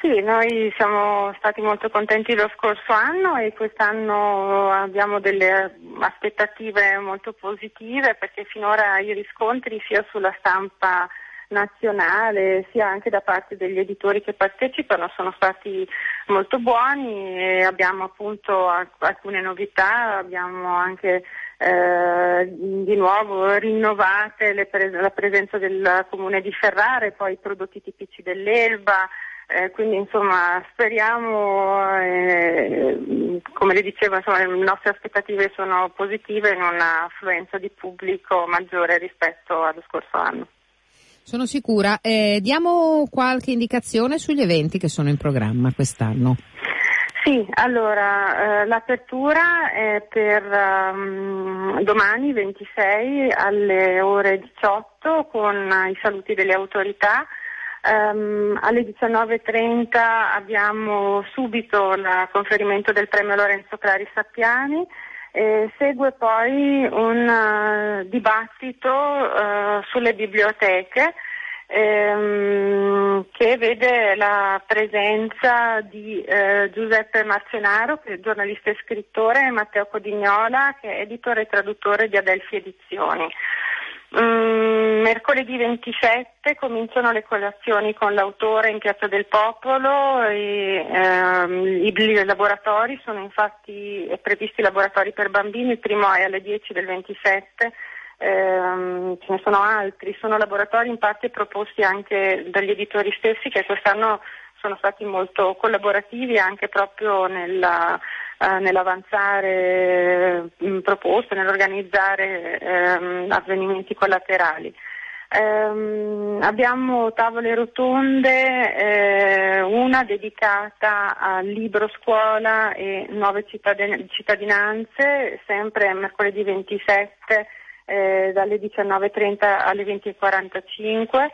Sì, noi siamo stati molto contenti lo scorso anno e quest'anno abbiamo delle aspettative molto positive perché finora i riscontri sia sulla stampa nazionale sia anche da parte degli editori che partecipano sono stati molto buoni e abbiamo appunto alcune novità, abbiamo anche eh, di nuovo rinnovate pre- la presenza del comune di Ferrare, poi i prodotti tipici dell'Elba, eh, quindi insomma speriamo, eh, come le dicevo, insomma, le nostre aspettative sono positive in un'affluenza di pubblico maggiore rispetto allo scorso anno. Sono sicura. Eh, diamo qualche indicazione sugli eventi che sono in programma quest'anno. Sì, allora eh, l'apertura è per um, domani 26 alle ore 18 con i saluti delle autorità. Um, alle 19.30 abbiamo subito il conferimento del premio Lorenzo Clari Sappiani e segue poi un uh, dibattito uh, sulle biblioteche ehm, che vede la presenza di eh, Giuseppe Marcenaro, che è giornalista e scrittore, e Matteo Codignola, che è editore e traduttore di Adelphi Edizioni. Mm, mercoledì 27 cominciano le colazioni con l'autore in Piazza del Popolo e ehm, i, laboratori sono infatti previsti laboratori per bambini, il primo è alle 10 del 27 ehm, ce ne sono altri, sono laboratori in parte proposti anche dagli editori stessi che quest'anno sono stati molto collaborativi anche proprio nella, nell'avanzare mh, proposte, nell'organizzare ehm, avvenimenti collaterali. Um, abbiamo tavole rotonde, eh, una dedicata al libro scuola e nuove cittadin- cittadinanze, sempre mercoledì 27 eh, dalle 19.30 alle 20.45.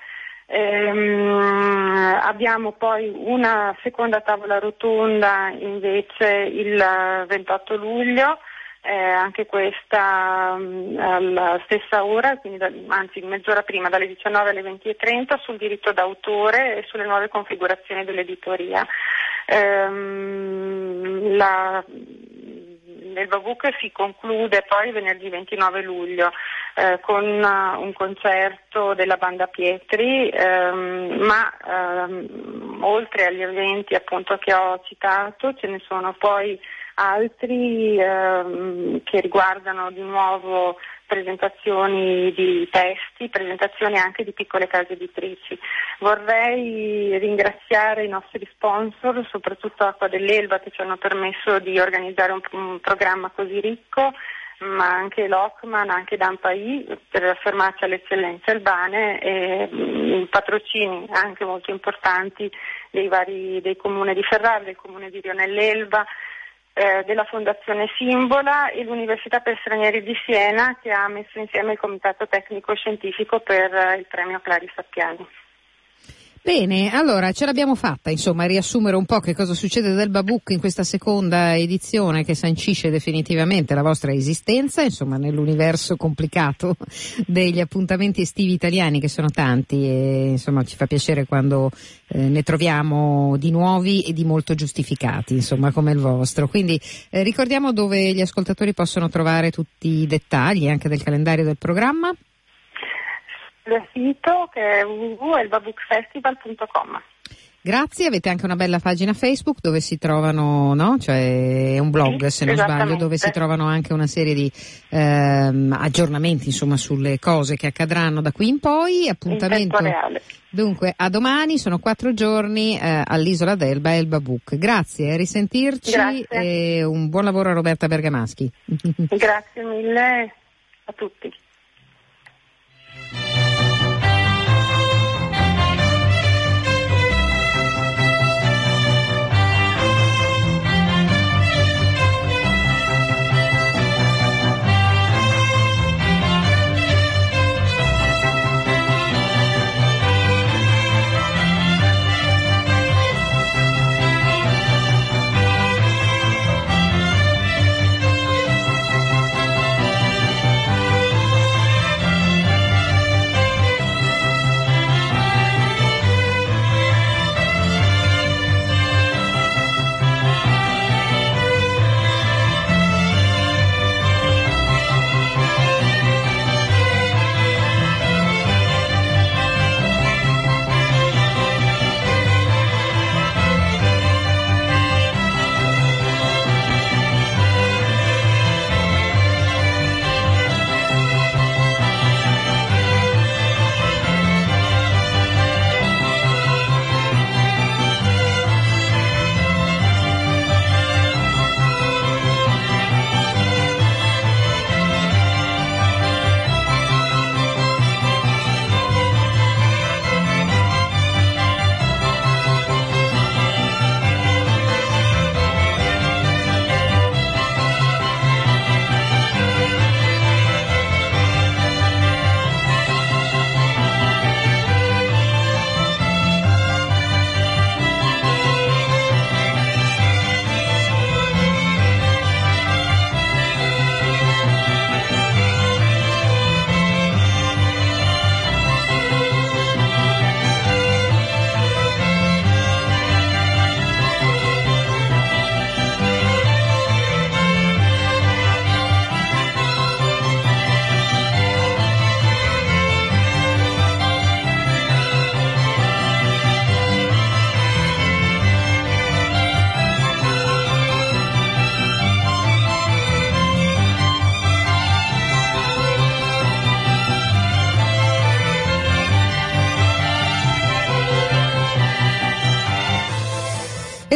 Ehm, abbiamo poi una seconda tavola rotonda invece il 28 luglio, eh, anche questa mh, alla stessa ora, da, anzi mezz'ora prima, dalle 19 alle 20.30, sul diritto d'autore e sulle nuove configurazioni dell'editoria. Ehm, la, l'Elba Book si conclude poi venerdì 29 luglio eh, con uh, un concerto della banda Pietri, ehm, ma ehm, oltre agli eventi appunto che ho citato ce ne sono poi altri ehm, che riguardano di nuovo presentazioni di testi, presentazioni anche di piccole case editrici. Vorrei ringraziare i nostri sponsor, soprattutto Acqua dell'Elba che ci hanno permesso di organizzare un, un programma così ricco ma anche Lockman, anche Dampai per affermarci alle eccellenze albane e mh, patrocini anche molto importanti dei vari dei comuni di Ferrara, del comune di Rionell'Elba, eh, della Fondazione Simbola e l'Università per Stranieri di Siena che ha messo insieme il Comitato Tecnico Scientifico per eh, il premio Clari Sappiani. Bene, allora ce l'abbiamo fatta, insomma, a riassumere un po' che cosa succede del Babook in questa seconda edizione che sancisce definitivamente la vostra esistenza, insomma, nell'universo complicato (laughs) degli appuntamenti estivi italiani che sono tanti e insomma ci fa piacere quando eh, ne troviamo di nuovi e di molto giustificati, insomma, come il vostro. Quindi eh, ricordiamo dove gli ascoltatori possono trovare tutti i dettagli anche del calendario del programma il sito che è www.elbabookfestival.com. Grazie, avete anche una bella pagina Facebook dove si trovano, no? Cioè è un blog Sì, se non sbaglio, dove si trovano anche una serie di ehm, aggiornamenti insomma sulle cose che accadranno da qui in poi. Appuntamento. In. Dunque, a domani sono quattro giorni eh, all'isola d'Elba e Elba Book. Grazie, a risentirci Grazie. e un buon lavoro a Roberta Bergamaschi. (laughs) Grazie mille a tutti.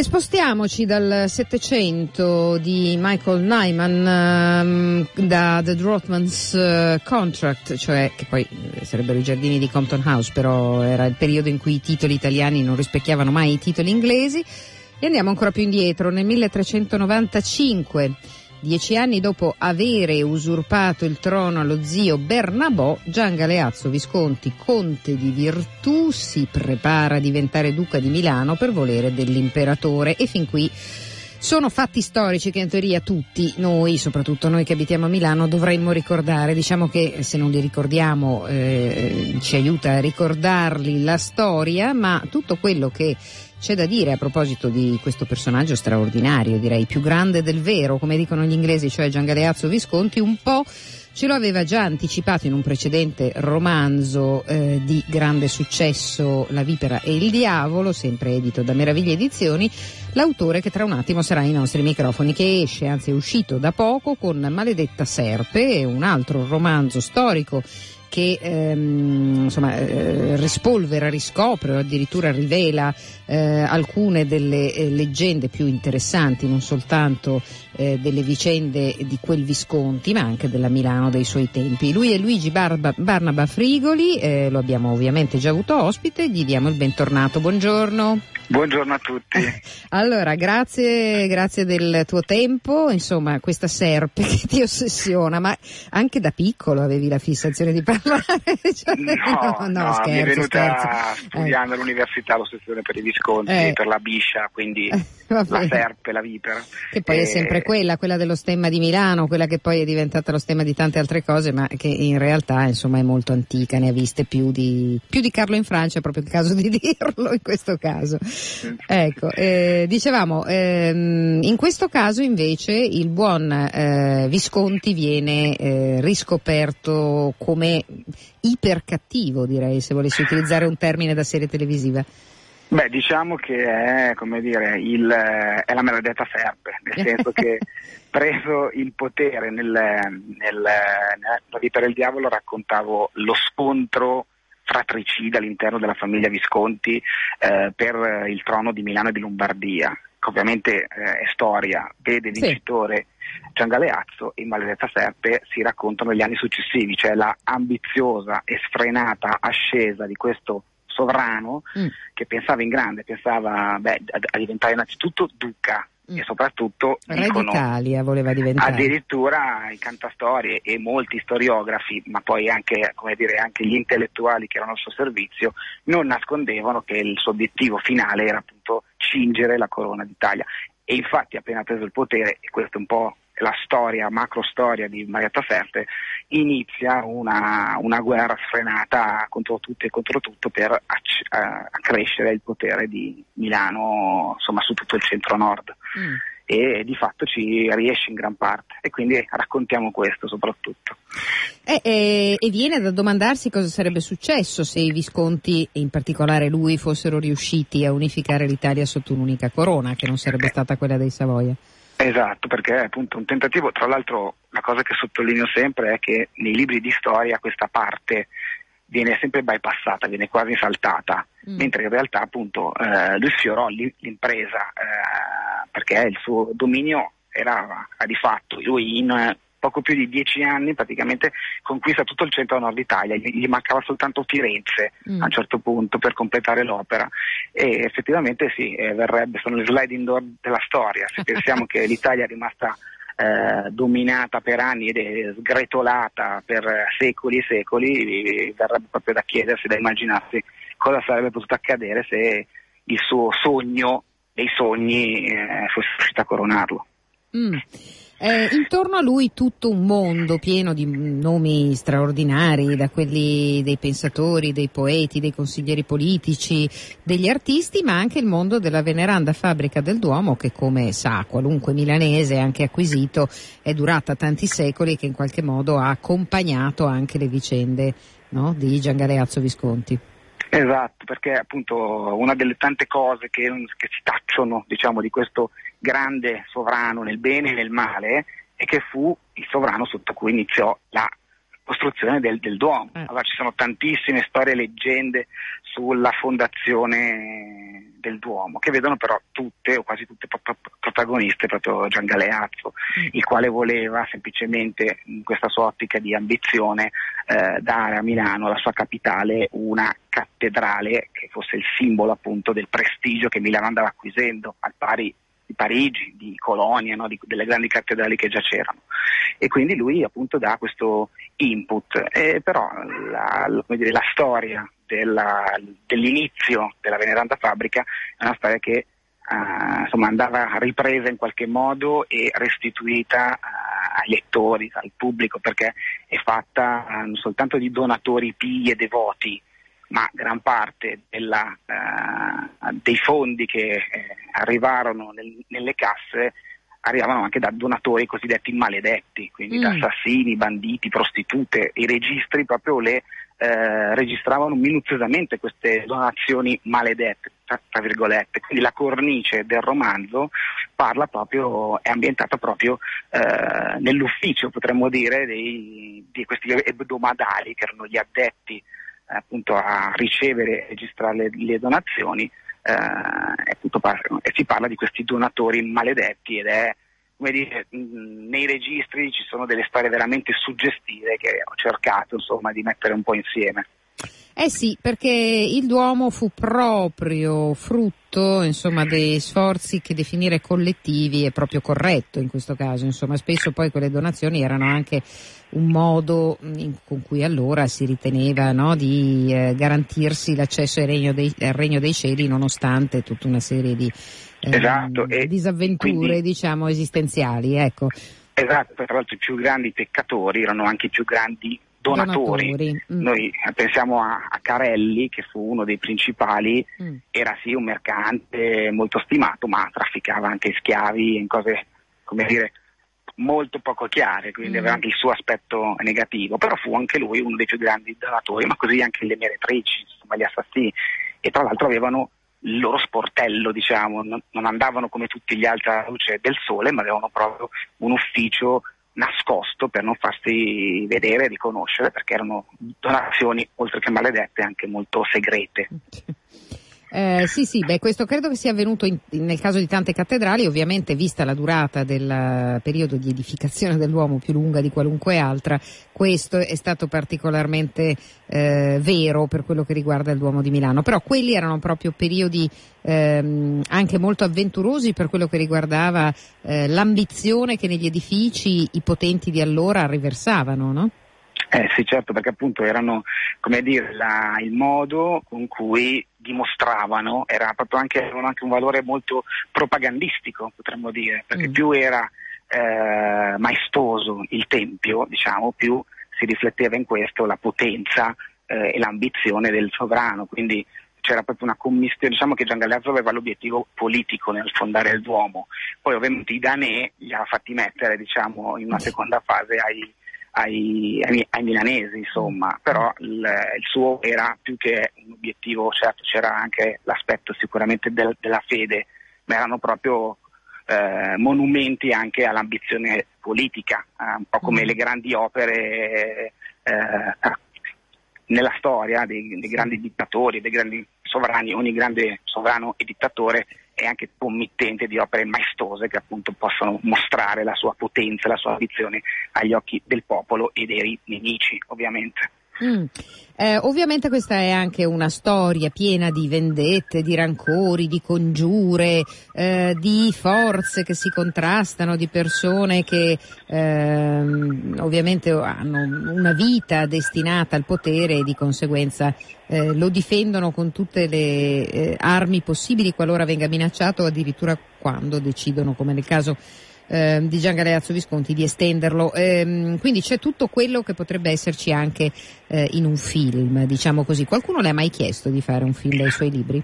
E spostiamoci dal Settecento di Michael Nyman ehm, da The Drothman's eh, Contract, cioè che poi eh, sarebbero i giardini di Compton House, però era il periodo in cui i titoli italiani non rispecchiavano mai i titoli inglesi. E andiamo ancora più indietro, nel 1395 Dieci anni dopo avere usurpato il trono allo zio Bernabò, Gian Galeazzo Visconti, conte di Virtù, si prepara a diventare duca di Milano per volere dell'imperatore e fin qui sono fatti storici che in teoria tutti noi, soprattutto noi che abitiamo a Milano, dovremmo ricordare. Diciamo che se non li ricordiamo eh, ci aiuta a ricordarli la storia, ma tutto quello che c'è da dire a proposito di questo personaggio straordinario, direi più grande del vero, come dicono gli inglesi, cioè Gian Galeazzo Visconti, un po' ce lo aveva già anticipato in un precedente romanzo eh, di grande successo, La Vipera e il Diavolo, sempre edito da Meraviglie Edizioni, l'autore che tra un attimo sarà ai nostri microfoni, che esce, anzi è uscito da poco con Maledetta Serpe, un altro romanzo storico che ehm, insomma, eh, rispolvera, riscopre o addirittura rivela eh, alcune delle eh, leggende più interessanti, non soltanto eh, delle vicende di quel Visconti, ma anche della Milano dei suoi tempi. Lui è Luigi Barba, Barnaba Frigoli, eh, lo abbiamo ovviamente già avuto ospite, gli diamo il bentornato. Buongiorno. Buongiorno a tutti. (laughs) Allora, grazie, grazie del tuo tempo, insomma, questa serpe (laughs) che ti ossessiona, ma anche da piccolo avevi la fissazione di parlare? (laughs) Cioè, no, no, no, scherzo, mi è venuta scherzo. studiando all'università l'ossessione per i visconti, Eh. per la biscia, quindi Eh, la serpe, la vipera. Che poi è Eh, sempre quella, quella dello stemma di Milano, quella che poi è diventata lo stemma di tante altre cose, ma che in realtà insomma è molto antica, ne ha viste più di, più di Carlo in Francia, è proprio il caso di (laughs) dirlo in questo caso. Ecco, eh, dicevamo, ehm, in questo caso invece il buon eh, Visconti viene eh, riscoperto come ipercattivo, direi, se volessi utilizzare un termine da serie televisiva. Beh, diciamo che è, come dire, il, è la maledetta serpe, nel senso che (laughs) preso il potere nel, nel, nella vita del diavolo raccontavo lo scontro fratricida all'interno della famiglia Visconti eh, per il trono di Milano e di Lombardia, che ovviamente eh, è storia, vede Sì. vincitore Gian Galeazzo e Maledetta Serpe si raccontano negli anni successivi, cioè la ambiziosa e sfrenata ascesa di questo sovrano Mm. che pensava in grande, pensava beh, a, a diventare innanzitutto duca Mm. e soprattutto Re dicono d'Italia voleva diventare. addirittura i cantastorie e molti storiografi, ma poi anche, come dire, anche gli intellettuali che erano al suo servizio, non nascondevano che il suo obiettivo finale era appunto cingere la corona d'Italia. E infatti appena preso il potere, e questa è un po' la storia, macro storia di Marietta Serpe, inizia una, una guerra sfrenata contro tutto e contro tutto per acc- eh, accrescere il potere di Milano, insomma, su tutto il centro-nord Mm. e di fatto ci riesce in gran parte e quindi raccontiamo questo soprattutto. Eh, eh, e viene da domandarsi cosa sarebbe successo se i Visconti, e in particolare lui, fossero riusciti a unificare l'Italia sotto un'unica corona, che non sarebbe stata quella dei Savoia. Esatto, perché è appunto un tentativo, tra l'altro la cosa che sottolineo sempre è che nei libri di storia questa parte viene sempre bypassata, viene quasi saltata, Mm. mentre in realtà appunto eh, lui sfiorò l'i- l'impresa eh, perché il suo dominio era a di fatto, lui in eh, poco più di dieci anni praticamente conquista tutto il centro-nord Italia, gli, mancava soltanto Firenze Mm. a un certo punto per completare l'opera e effettivamente sì, eh, verrebbe, sono le sliding door della storia, se (laughs) pensiamo che l'Italia è rimasta eh, dominata per anni ed è sgretolata per secoli e secoli, verrebbe proprio da chiedersi, da immaginarsi cosa sarebbe potuto accadere se il suo sogno dei sogni eh, fosse riuscito a coronarlo. Mm. Eh, intorno a lui tutto un mondo pieno di nomi straordinari, da quelli dei pensatori, dei poeti, dei consiglieri politici, degli artisti, ma anche il mondo della veneranda fabbrica del Duomo che come sa qualunque milanese anche acquisito è durata tanti secoli e che in qualche modo ha accompagnato anche le vicende no, di Gian Galeazzo Visconti. Esatto, perché appunto una delle tante cose che, che si tacciono diciamo, di questo grande sovrano nel bene e nel male è che fu il sovrano sotto cui iniziò la costruzione del, del Duomo. Eh. Allora, ci sono tantissime storie e leggende sulla fondazione del Duomo, che vedono però tutte o quasi tutte pro- pro- protagoniste proprio Gian Galeazzo, il quale voleva semplicemente in questa sua ottica di ambizione eh, dare a Milano, la sua capitale, una cattedrale che fosse il simbolo appunto del prestigio che Milano andava acquisendo, al pari di Parigi, di Colonia, no? di- delle grandi cattedrali che già c'erano. E quindi lui appunto dà questo input. Eh, però la, dire, la storia della- dell'inizio della veneranda fabbrica è una storia che eh, insomma, andava ripresa in qualche modo e restituita eh, ai lettori, al pubblico, perché è fatta eh, non soltanto di donatori pii e devoti, ma gran parte della, eh, dei fondi che eh, arrivarono nel- nelle casse arrivavano anche da donatori cosiddetti maledetti, quindi da Mm. assassini, banditi, prostitute. I registri proprio le eh, registravano minuziosamente queste donazioni maledette, tra, tra virgolette. Quindi la cornice del romanzo parla proprio, è ambientata proprio eh, nell'ufficio, potremmo dire, dei- di questi ebdomadali che erano gli addetti appunto a ricevere e registrare le, le donazioni eh, appunto e si parla di questi donatori maledetti ed è come dire, nei registri ci sono delle storie veramente suggestive che ho cercato insomma di mettere un po' insieme. Eh sì, perché il Duomo fu proprio frutto, insomma, dei sforzi che definire collettivi è proprio corretto in questo caso, insomma, spesso poi quelle donazioni erano anche un modo mh, in- con cui allora si riteneva no, di eh, garantirsi l'accesso al regno, dei, al regno dei cieli nonostante tutta una serie di ehm, Esatto, disavventure quindi- diciamo esistenziali, ecco. Esatto, tra l'altro i più grandi peccatori erano anche i più grandi donatori. Donatori, mm. Noi pensiamo a, a Carelli, che fu uno dei principali, Mm. era sì un mercante molto stimato, ma trafficava anche schiavi in cose, come dire, molto poco chiare, quindi Mm. aveva anche il suo aspetto negativo, però fu anche lui uno dei più grandi donatori, ma così anche le meretrici, insomma gli assassini, e tra l'altro avevano il loro sportello, diciamo, non, non andavano come tutti gli altri alla luce del sole, ma avevano proprio un ufficio nascosto per non farsi vedere e riconoscere, perché erano donazioni, oltre che maledette, anche molto segrete. (laughs) Eh, sì, sì, beh, questo credo che sia avvenuto in- nel caso di tante cattedrali, ovviamente vista la durata del eh, periodo di edificazione dell'uomo più lunga di qualunque altra, questo è stato particolarmente eh, vero per quello che riguarda il Duomo di Milano, però quelli erano proprio periodi ehm, anche molto avventurosi per quello che riguardava eh, l'ambizione che negli edifici i potenti di allora riversavano, no? Eh sì, certo, perché appunto erano, come dire, la- il modo con cui dimostravano, era proprio anche, avevano anche un valore molto propagandistico, potremmo dire, perché Mm. più era eh, maestoso il tempio, diciamo, più si rifletteva in questo la potenza eh, e l'ambizione del sovrano, quindi c'era proprio una commistione, diciamo che Gian Galeazzo aveva l'obiettivo politico nel fondare il Duomo, poi ovviamente i Danè li ha fatti mettere, diciamo, in una seconda fase ai, ai, ai- ai milanesi, insomma, però il, il suo era più che un obiettivo, certo c'era anche l'aspetto sicuramente del- della fede, ma erano proprio eh, monumenti anche all'ambizione politica, eh, un po' come le grandi opere eh, nella storia dei, dei grandi dittatori, dei grandi sovrani, ogni grande sovrano e dittatore è anche committente di opere maestose che appunto possono mostrare la sua potenza, la sua ambizione agli occhi del popolo e dei nemici, ovviamente. Mm. Eh, ovviamente questa è anche una storia piena di vendette, di rancori, di congiure, eh, di forze che si contrastano, di persone che ehm, ovviamente hanno una vita destinata al potere e di conseguenza eh, lo difendono con tutte le eh, armi possibili qualora venga minacciato o addirittura quando decidono, come nel caso ehm, di Gian Galeazzo Visconti di estenderlo. Ehm, quindi c'è tutto quello che potrebbe esserci anche eh, in un film, diciamo così. Qualcuno le ha mai chiesto di fare un film dai suoi libri?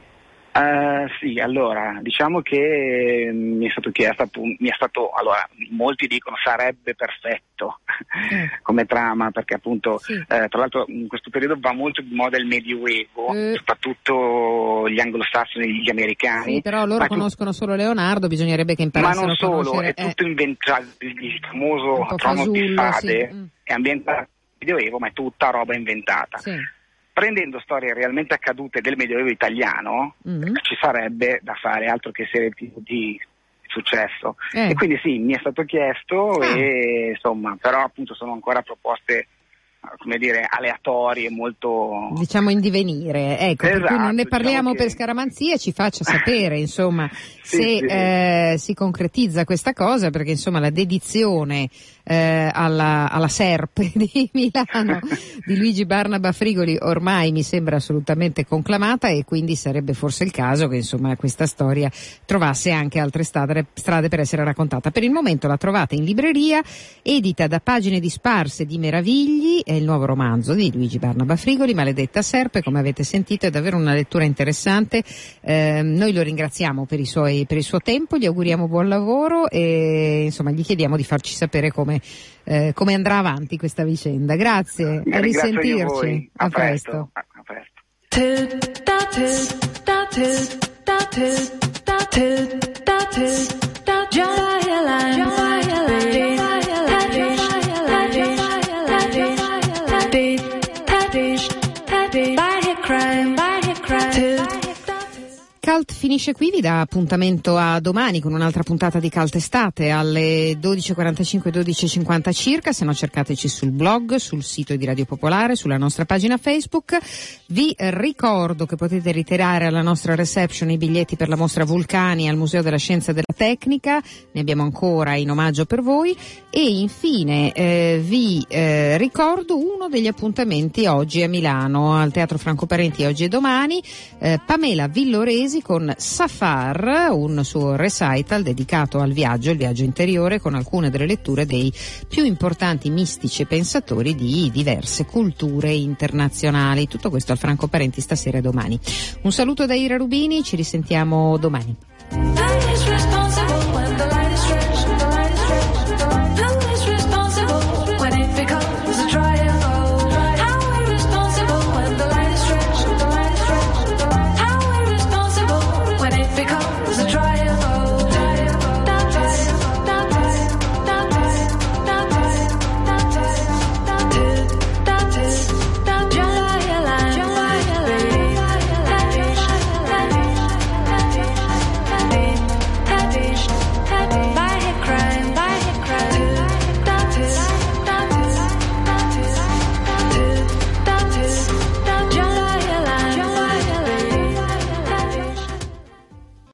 Eh, sì, allora, diciamo che mm, mi è stato chiesto, appunto, mi è stato, allora, molti dicono sarebbe perfetto come trama, perché appunto, eh, tra l'altro in questo periodo va molto di moda il Medioevo, soprattutto gli anglosassoni, gli americani. Sì, però loro ma tu- conoscono solo Leonardo, bisognerebbe che ma imparassero non a solo, conoscere. è tutto inventato, il famoso trono di fasullo, spade sì, mm. è ambientato Medioevo, ma è tutta roba inventata. Sì. Prendendo storie realmente accadute del Medioevo italiano, Mhm. ci sarebbe da fare altro che serie di successo. Eh. E quindi sì, mi è stato chiesto Ah. e insomma, però appunto sono ancora proposte eh, come dire, aleatorie, molto Diciamo in divenire, ecco, per cui Esatto, non ne parliamo diciamo che- per scaramanzia ci faccia (laughs) sapere, insomma, Sì, se sì. eh, si concretizza questa cosa, perché insomma la dedizione eh, alla, alla Serpe (laughs) di Milano di Luigi Barnaba Frigoli ormai mi sembra assolutamente conclamata e quindi sarebbe forse il caso che insomma questa storia trovasse anche altre strade, strade per essere raccontata. Per il momento la trovate in libreria, edita da Pagine disparse di meravigli, è il nuovo romanzo di Luigi Barnaba Frigoli, Maledetta Serpe, come avete sentito è davvero una lettura interessante. Eh, noi lo ringraziamo per, i suoi- per il suo tempo, gli auguriamo buon lavoro e insomma gli chiediamo di farci sapere come, eh, come andrà avanti questa vicenda. Grazie, a Ringrazio io risentirci. A presto. A a presto. Cult finisce qui, vi dà appuntamento a domani con un'altra puntata di Cult Estate alle 12.45 12.50 circa, se no cercateci sul blog, sul sito di Radio Popolare, sulla nostra pagina Facebook. Vi ricordo che potete ritirare alla nostra reception i biglietti per la mostra Vulcani al Museo della Scienza della Tecnica, ne abbiamo ancora in omaggio per voi e infine eh, vi eh, ricordo uno degli appuntamenti oggi a Milano al Teatro Franco Parenti oggi e domani eh, Pamela Villoresi con Safar, un suo recital dedicato al viaggio, il viaggio interiore con alcune delle letture dei più importanti mistici e pensatori di diverse culture internazionali. Tutto questo al Franco Parenti stasera e domani. Un saluto da Ira Rubini, ci risentiamo domani.